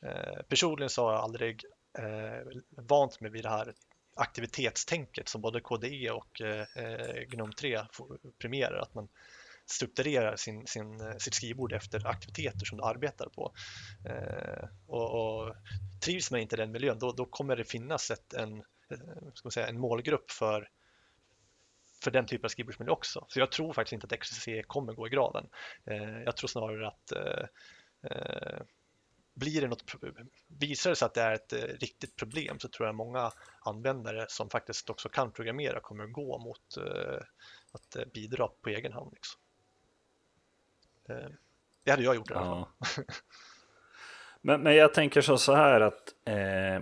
Eh, personligen så har jag aldrig eh, vant mig vid det här aktivitetstänket som både KDE och eh, eh, Gnome 3 premierar, att man strukturerar sin, sin, eh, sitt skrivbord efter aktiviteter som du arbetar på. Och, och Trivs man inte i den miljön, då, då kommer det finnas ett, en, ska man säga, en målgrupp för för den typen av skrivbordsmiljö också. Så jag tror faktiskt inte att XCC kommer gå i graven. Jag tror snarare att blir det något, visar det sig att det är ett eh, riktigt problem så tror jag många användare som faktiskt också kan programmera kommer att gå mot eh, att eh, bidra på egen hand. Liksom. Det hade jag gjort i alla fall. Ja. Men, men jag tänker så här att eh,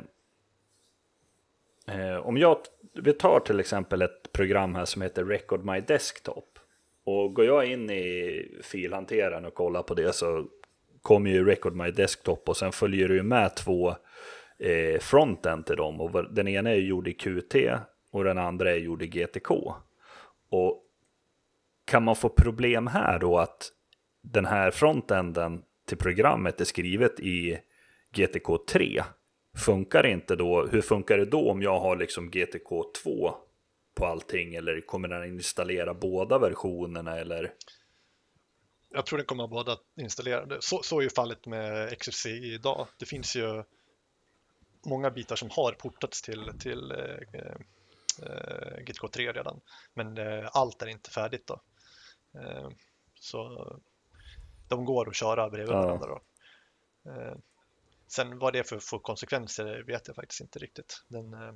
eh, om jag, vi tar till exempel ett program här som heter Record My Desktop. Och går jag in i filhanteraren och kollar på det så kommer ju Record My Desktop och sen följer det ju med två eh, fronten till dem. Och den ena är gjord i Qt och den andra är gjord i GTK. Och kan man få problem här då att den här frontenden till programmet är skrivet i GTK 3. Funkar det inte då? Hur funkar det då om jag har liksom GTK 2 på allting? Eller kommer den installera båda versionerna? Eller? Jag tror den kommer ha båda installerade. Så, så är ju fallet med XFC idag. Det finns ju många bitar som har portats till, till eh, eh, GTK 3 redan. Men eh, allt är inte färdigt då. Eh, så de går att köra bredvid ja. varandra. Då. Eh, sen vad det är för, för konsekvenser vet jag faktiskt inte riktigt. Den, eh,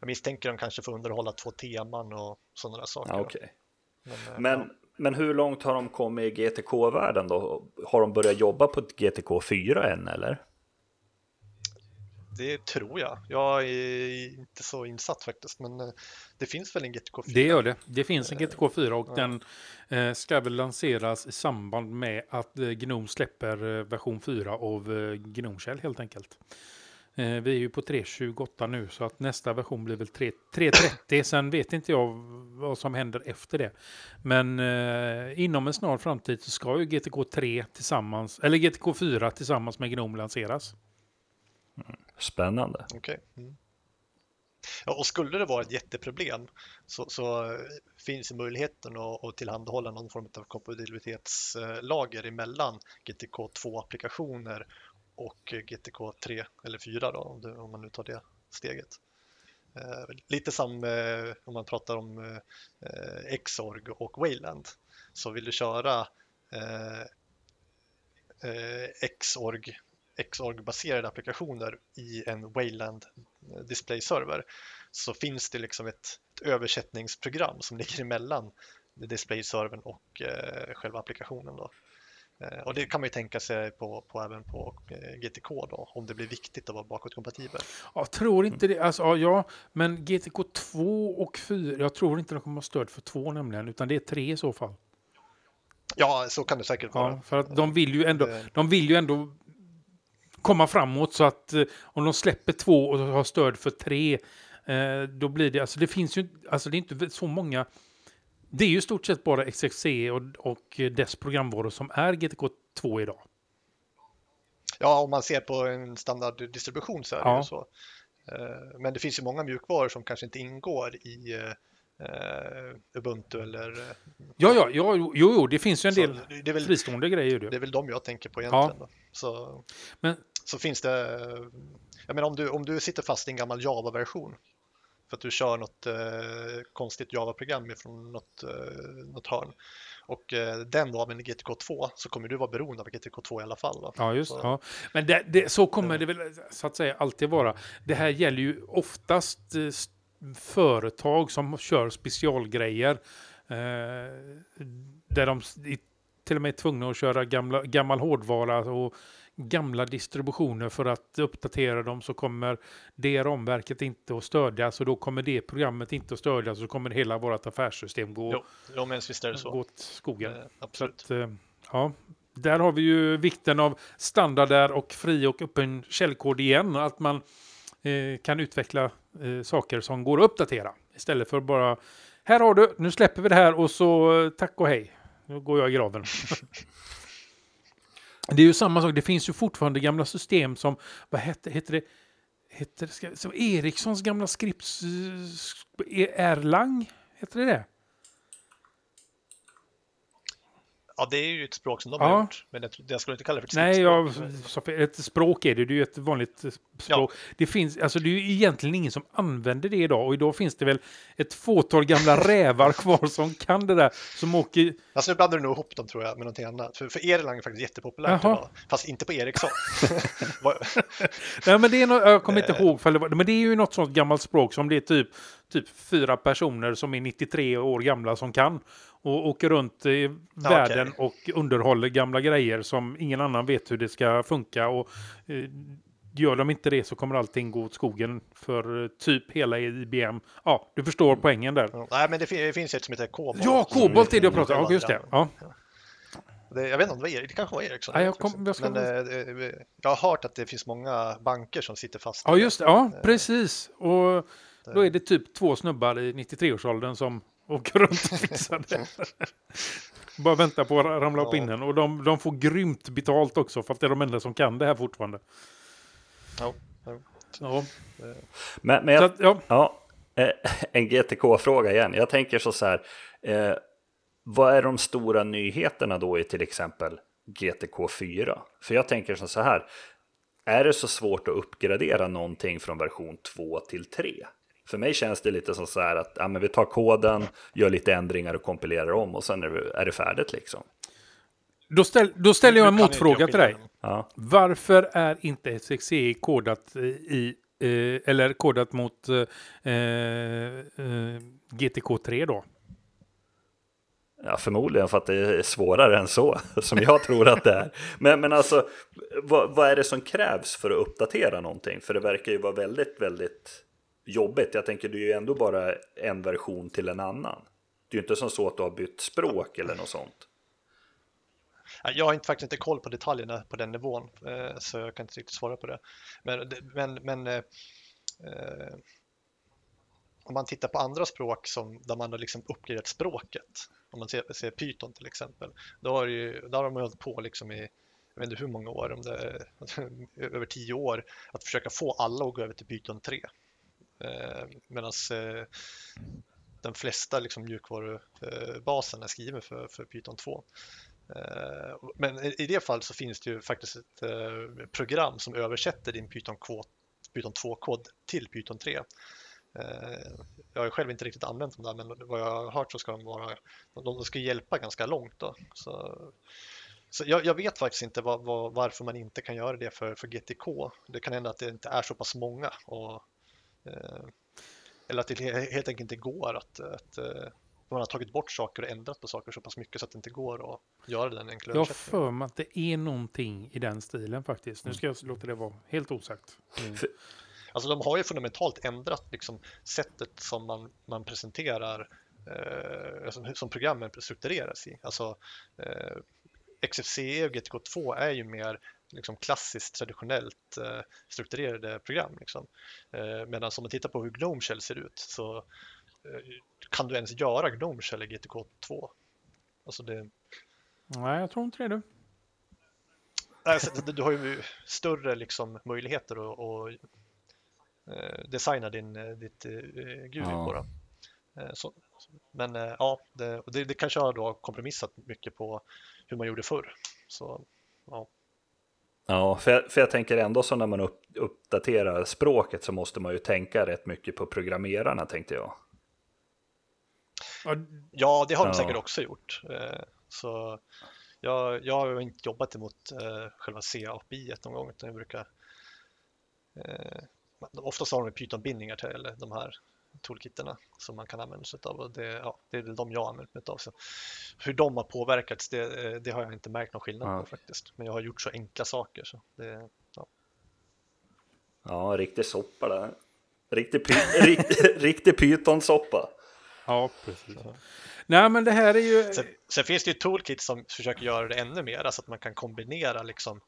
jag misstänker de kanske får underhålla två teman och sådana där saker. Ja, okay. Men, men. Men, hur långt har de kommit i GTK-världen då? Har de börjat jobba på GTK 4 än eller? Det tror jag. Jag är inte så insatt faktiskt, men eh, det finns väl en GTK 4? Det gör det. Det finns en GTK 4 och ja. den eh, ska väl lanseras i samband med att eh, Gnome släpper version 4 av Gnome Shell helt enkelt. Vi är ju på 3.28 nu så att nästa version blir väl 3.30. Sen vet inte jag vad som händer efter det. Men eh, inom en snar framtid så ska ju GTK 3 tillsammans, eller GTK 4 tillsammans med Gnome lanseras. Spännande. Okay. Mm. Ja, och skulle det vara ett jätteproblem så, så finns möjligheten att, att tillhandahålla någon form av kompatibilitetslager emellan GTK 2-applikationer och GTK 3 eller 4 då, om, om man nu tar det steget. Eh, lite som eh, om man pratar om eh, Xorg och Wayland. Så vill du köra eh, eh Xorg Xorg-baserade applikationer i en Wayland eh, Display-server så finns det liksom ett, ett översättningsprogram som *laughs* ligger emellan display-servern och eh, själva applikationen. Då. Eh, och det kan man ju tänka sig på, på även på eh, GTK då, om det blir viktigt att vara bakåtkompatibel. Jag tror inte det. Alltså, ja, men GTK 2 och 4, jag tror inte de kommer ha stöd för 2 nämligen, utan det är 3 i så fall. Ja, så kan det säkert vara. Ja, för att de vill ju ändå, eh. de vill ju ändå komma framåt så att om de släpper två och har stöd för tre, eh, då blir det, alltså det finns ju, alltså det är inte så många, det är ju stort sett bara XXC och, och dess programvaror som är GTK 2 idag. Ja, om man ser på en standarddistribution så är det ja. ju så. Eh, men det finns ju många mjukvaror som kanske inte ingår i uh, Ubuntu eller... Ja, ja, ja jo, jo, det finns ju en del det är väl, fristående grejer. Det är väl de jag tänker på egentligen. Ja. Så, Men, så finns det, jag menar om du, om du sitter fast i en gammal Java-version för att du kör något eh, konstigt Java-program från något, eh, något hörn och eh, den då använder GTK2 så kommer du vara beroende av GTK2 i alla fall. Va? Ja, just så. Ja. Men det, det, så kommer det väl så att säga alltid vara. Det här gäller ju oftast eh, företag som kör specialgrejer eh, där de till och med är tvungna att köra gamla, gammal hårdvara och gamla distributioner för att uppdatera dem så kommer det ramverket inte att stödjas och då kommer det programmet inte att stödjas och så kommer hela vårt affärssystem gå, jo, jo, visst är det så. gå åt skogen. Eh, absolut. Att, eh, ja, där har vi ju vikten av standarder och fri och öppen källkod igen. Att man eh, kan utveckla eh, saker som går att uppdatera istället för bara här har du, nu släpper vi det här och så eh, tack och hej. Nu går jag i graven. *laughs* Det är ju samma sak, det finns ju fortfarande gamla system som, vad hette, heter det, heter det, som Ericssons gamla skripts, Erlang, heter det det? Ja, det är ju ett språk som de Ja. har gjort, men tror- jag skulle inte kalla det för ett Nej, jag, ett språk är det. Det är ju ett vanligt eh, språk. Det, finns, alltså, det är ju egentligen ingen som använder det idag. Och idag finns det väl ett fåtal gamla *laughs* rävar kvar som kan det där. Som åker... Alltså nu blandar du nog ihop dem tror jag med någonting annat. För, för Erlang är faktiskt jättepopulärt Jaha. idag, fast inte på Ericsson. *laughs* *laughs* Nej, men det är nå- jag kommer inte ihåg. det Men det är ju något sånt gammalt språk som det är typ, typ fyra personer som är 93 år gamla som kan. Och åker runt i världen och underhåller gamla grejer som ingen annan vet hur det ska funka. Och eh, gör de inte det så kommer allting gå åt skogen för eh, typ hela IBM. Ja, du förstår poängen där. Nej, men det, fin- det finns ett som heter Kobolt. Ja, kobolt är det jag Mm. pratar om. Ja, just det. Ja. Det, jag vet inte om det var Ericsson, det kanske var Ericsson. Ja, jag kom- jag ska- Men eh, eh, jag har hört att det finns många banker som sitter fast. ja, just det. Ja, precis. Och då är det typ två snubbar i 93-årsåldern som *laughs* åker runt och fixar det. *laughs* Bara vänta på att ramla på Ja. pinnen. Och de, de får grymt betalt också för att det är de enda som kan det här fortfarande. Ja, ja. Ja, Men, men jag, att, ja. ja, eh, *laughs* en GTK-fråga igen. Jag tänker så, så här. Eh, vad är de stora nyheterna då i till exempel GTK 4? För jag tänker så här. Är det så svårt att uppgradera någonting från version 2 till 3? För mig känns det lite som så här att ja, men vi tar koden, gör lite ändringar och kompilerar om och sen är det, är det färdigt liksom. Då, ställ, då ställer jag en motfråga till dig. Ja, Varför är inte SXE kodat i eh, eller kodat mot eh, eh, GTK 3 då? Ja, förmodligen för att det är svårare än så, *laughs* som jag tror att det är. Men, men alltså, vad, vad är det som krävs för att uppdatera någonting? För det verkar ju vara väldigt, väldigt jobbigt. Jag tänker, det är ju ändå bara en version till en annan. Det är ju inte som så att du har bytt språk eller något sånt. Jag har inte, faktiskt inte koll på detaljerna på den nivån, eh, så jag kan inte riktigt svara på det. Men, men, men eh, eh, om man tittar på andra språk som, där man har liksom uppgraderat språket, om man ser, ser Python till exempel, då har, ju, då har de hållit på liksom i jag vet inte hur många år, om det är *laughs* över tio år, att försöka få alla att gå över till Python 3. Eh, Medan eh, flesta liksom, mjukvarubasen är skriven för, för Python 2. Eh, Men i det fall så finns det ju faktiskt ett eh, program som översätter din Python, Python 2-kod till Python 3. Eh, jag har själv inte riktigt använt dem där, men vad jag har hört så ska de vara, de ska hjälpa ganska långt. Då. Så, så jag, jag vet faktiskt inte var, var, varför man inte kan göra det för, för GTK. Det kan hända att det inte är så pass många. Och, eller att det he- helt enkelt inte går att, att eh, man har tagit bort saker och ändrat på saker så pass mycket så att det inte går att göra den enkla Jag har för mig att det är någonting i den stilen faktiskt. Nu ska jag låta det vara helt osagt. Alltså de har ju fundamentalt ändrat liksom, sättet som man, man presenterar, eh, som, som programmen struktureras i. Alltså, eh, XFCE och GTK2 är ju mer liksom, klassiskt traditionellt eh, strukturerade program. Liksom. Eh, medan om man tittar på hur Gnome Shell ser ut så eh, kan du ens göra Gnome Shell i GTK2? Alltså det, Nej, jag tror inte det du. Alltså, du- du har ju större liksom, möjligheter att, att eh, designa din, eh, ditt eh, GUI Ja. på. Då. Eh, Så, men eh, ja, det, och det, det kanske har då kompromissat mycket på hur man gjorde förr. Så, ja. Ja, för jag, för jag tänker ändå så när man upp, uppdaterar språket så måste man ju tänka rätt mycket på programmerarna tänkte jag. Ja, det har de Ja. säkert också gjort. Eh, Så jag, jag har ju inte jobbat emot eh, själva C-API någon gång, utan jag brukar eh, Oftast har de Python-bindningar till de här toolkitterna som man kan använda sig av och det, ja, det är väl de jag har använt mig av. Så hur de har påverkats, det, eh, det har jag inte märkt någon skillnad Ja. på faktiskt. Men jag har gjort så enkla saker. Så det, ja. Ja, riktig soppa där. Riktig, py, *laughs* rikt, riktig pytonsoppa. ja, precis. Nej, men det här är ju... sen, sen finns det ju toolkit som försöker göra det ännu mer, så att man kan kombinera liksom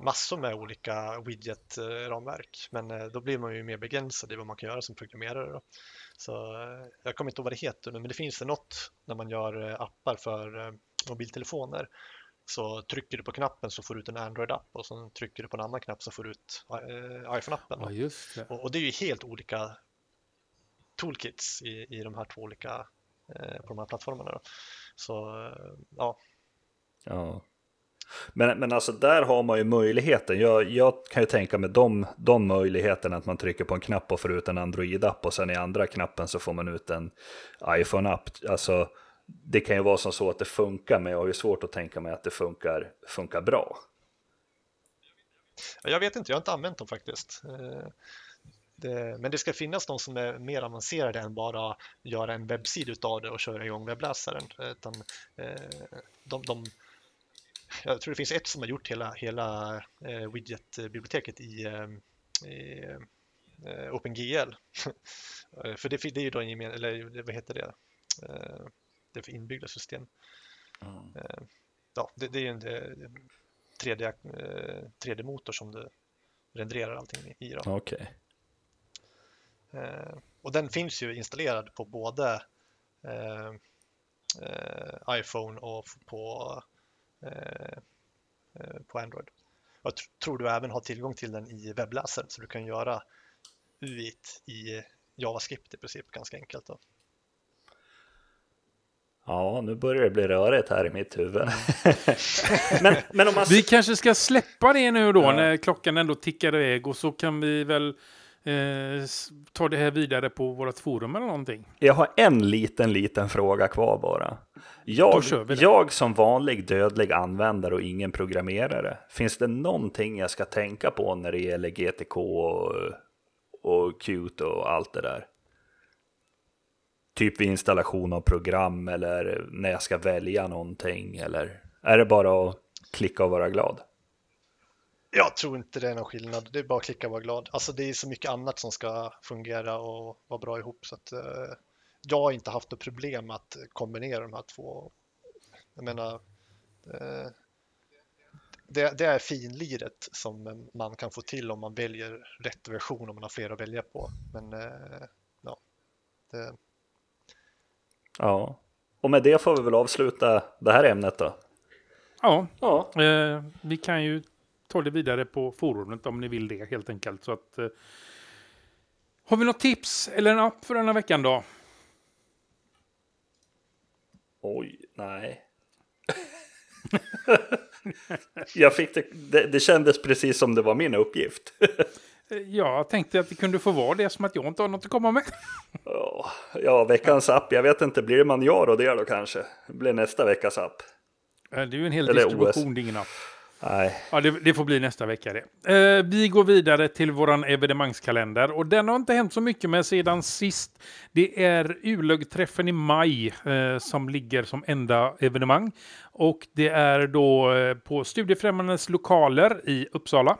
massor med olika widget-ramverk. Men eh, då blir man ju mer begränsad i vad man kan göra som programmerare. Då. Så eh, jag kommer inte ihåg vad det heter nu, men det finns det något när man gör eh, appar för mobiltelefoner. Så trycker du på knappen så får du ut en Android-app och så trycker du på en annan knapp så får du ut iPhone-appen. Ja, just det. Och, och det är ju helt olika toolkits i, i de här två olika på de här plattformarna. Då. Så ja, Ja. Men, men alltså där har man ju möjligheten. Jag, jag kan ju tänka mig de, de möjligheterna att man trycker på en knapp och får ut en Android-app och sen i andra knappen så får man ut en iPhone-app. Alltså det kan ju vara som så att det funkar men jag har ju svårt att tänka mig att det funkar, funkar bra. Jag vet inte, jag har inte använt dem faktiskt. Eh, det, men det ska finnas de som är mer avancerade än bara göra en webbsida av det och köra igång webbläsaren. Utan, eh, de, de, jag tror det finns ett som har gjort hela, hela eh, widget-biblioteket i, i OpenGL. *laughs* för det, det är ju då en gemen, eller vad heter det? Det är för inbyggda system. Mm. Ja, det, det är en 3D, 3D-motor som det renderar allting i. Då. Okay. Eh, och den finns ju installerad på både eh, eh, iPhone och på, på Android. Jag tror du även har tillgång till den i webbläsaren så du kan göra UIT i JavaScript i princip ganska enkelt. Då. Ja, nu börjar det bli rörigt här i mitt huvud. *laughs* Men, men om man... Vi kanske ska släppa det nu då ja. när klockan ändå tickar iväg och så kan vi väl eh, ta det här vidare på vårt forum eller någonting. Jag har en liten, liten fråga kvar bara. Jag, jag som vanlig dödlig användare och ingen programmerare, finns det någonting jag ska tänka på när det gäller GTK och, och Qt och allt det där? Typ vid installation av program eller när jag ska välja någonting eller är det bara att klicka och vara glad? Jag tror inte det är någon skillnad. Det är bara att klicka och vara glad. Alltså det är så mycket annat som ska fungera och vara bra ihop så att eh, jag har inte haft något problem att kombinera de här två. Jag menar, eh, det, det, är finliret som man kan få till om man väljer rätt version om man har flera att välja på. Men eh, ja, det... ja, och med det får vi väl avsluta det här ämnet då. Ja, ja. Eh, vi kan ju ta det vidare på forumet om ni vill det helt enkelt. Så att, eh, har vi något tips eller en app för denna veckan då? Oj, nej. *laughs* jag fick det, det, det, kändes precis som det var min uppgift. *laughs* jag tänkte att det kunde få vara det som att jag inte har något att komma med. *laughs* ja, veckans app. Jag vet inte, blir det Manjaro det då kanske? Det blir nästa veckas app. Det är ju en hel Eller distribution, OS. det är ingen app. Nej. Ja, det, det, får bli nästa vecka det. Eh, vi går vidare till våran evenemangskalender och den har inte hänt så mycket med sedan sist. Det är Ulögträffen i maj eh, som ligger som enda evenemang och det är då eh, på Studiefrämjandets lokaler i Uppsala.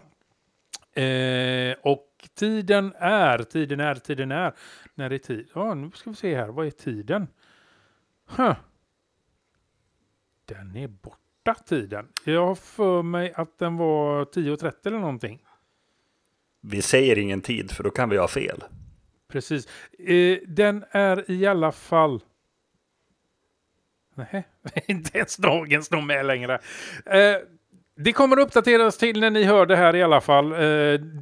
Eh, och tiden är, tiden är, tiden är. När är tid? Ja, nu ska vi se här. Vad är tiden? Huh. Den är borta korta tiden. Jag har för mig att den var 10.30 eller någonting. Vi säger ingen tid för då kan vi ha fel. Precis. Eh, den är i alla fall... Nej, *laughs* inte ens dagen står med längre. Eh, det kommer uppdateras till när ni hör det här i alla fall. Eh,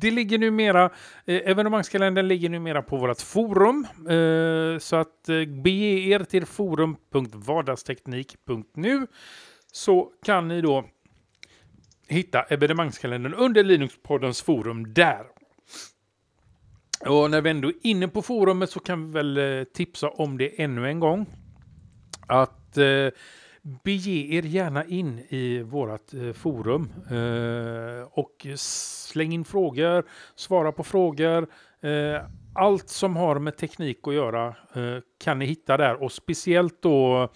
det ligger numera, eh, evenemangskalendern ligger numera på vårt forum. Eh, så att eh, bege er till forum.vardagsteknik.nu så kan ni då hitta evenemangskalendern under Linuxpoddens forum där. Och när vi ändå är inne på forumet så kan vi väl eh, tipsa om det ännu en gång. Att eh, bege er gärna in i vårt eh, forum eh, och släng in frågor, svara på frågor. Eh, allt som har med teknik att göra eh, kan ni hitta där och speciellt då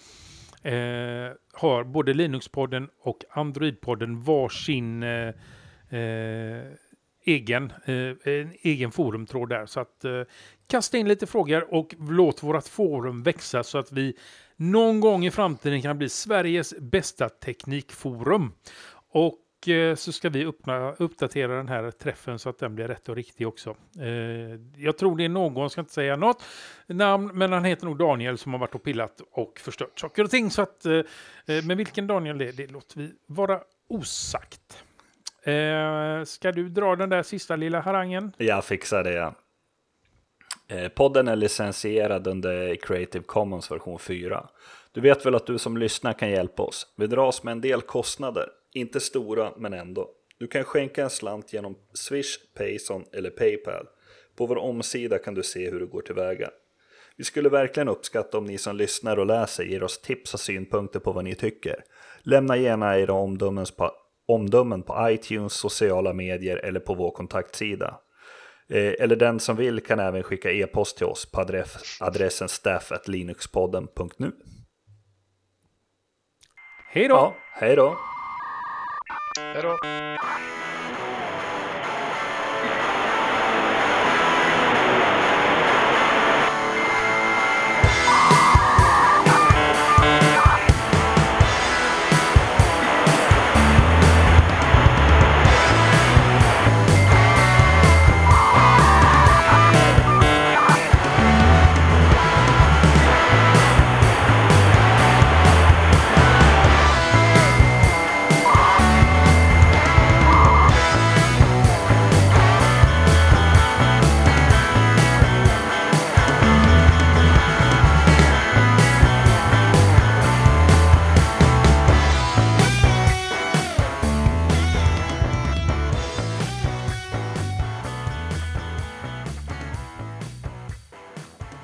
eh, har både Linux-podden och Android-podden varsin eh, eh, egen, eh, en egen forumtråd där. Så att eh, kasta in lite frågor och låt vårt forum växa så att vi någon gång i framtiden kan bli Sveriges bästa teknikforum. Och Eh, så ska vi öppna, uppdatera den här träffen så att den blir rätt och riktig också. Eh, jag tror det är någon, ska inte säga något namn, men han heter nog Daniel som har varit och pillat och förstört saker och ting. Så att, eh, men vilken Daniel det är, det låter vi vara osagt. ska du dra den där sista lilla harangen? Jag fixar det. Ja. Podden är licensierad under Creative Commons version 4. Du vet väl att du som lyssnar kan hjälpa oss? Vi dras med en del kostnader, inte stora men ändå. Du kan skänka en slant genom Swish, Payson eller Paypal. På vår omsida kan du se hur du går tillväga. Vi skulle verkligen uppskatta om ni som lyssnar och läser ger oss tips och synpunkter på vad ni tycker. Lämna gärna era omdömen på, omdömen på iTunes, sociala medier eller på vår kontaktsida. Eh, eller den som vill kan även skicka e-post till oss på adress, adressen staff.linuxpodden.nu. Hej då! Ja, hej då! Hej då!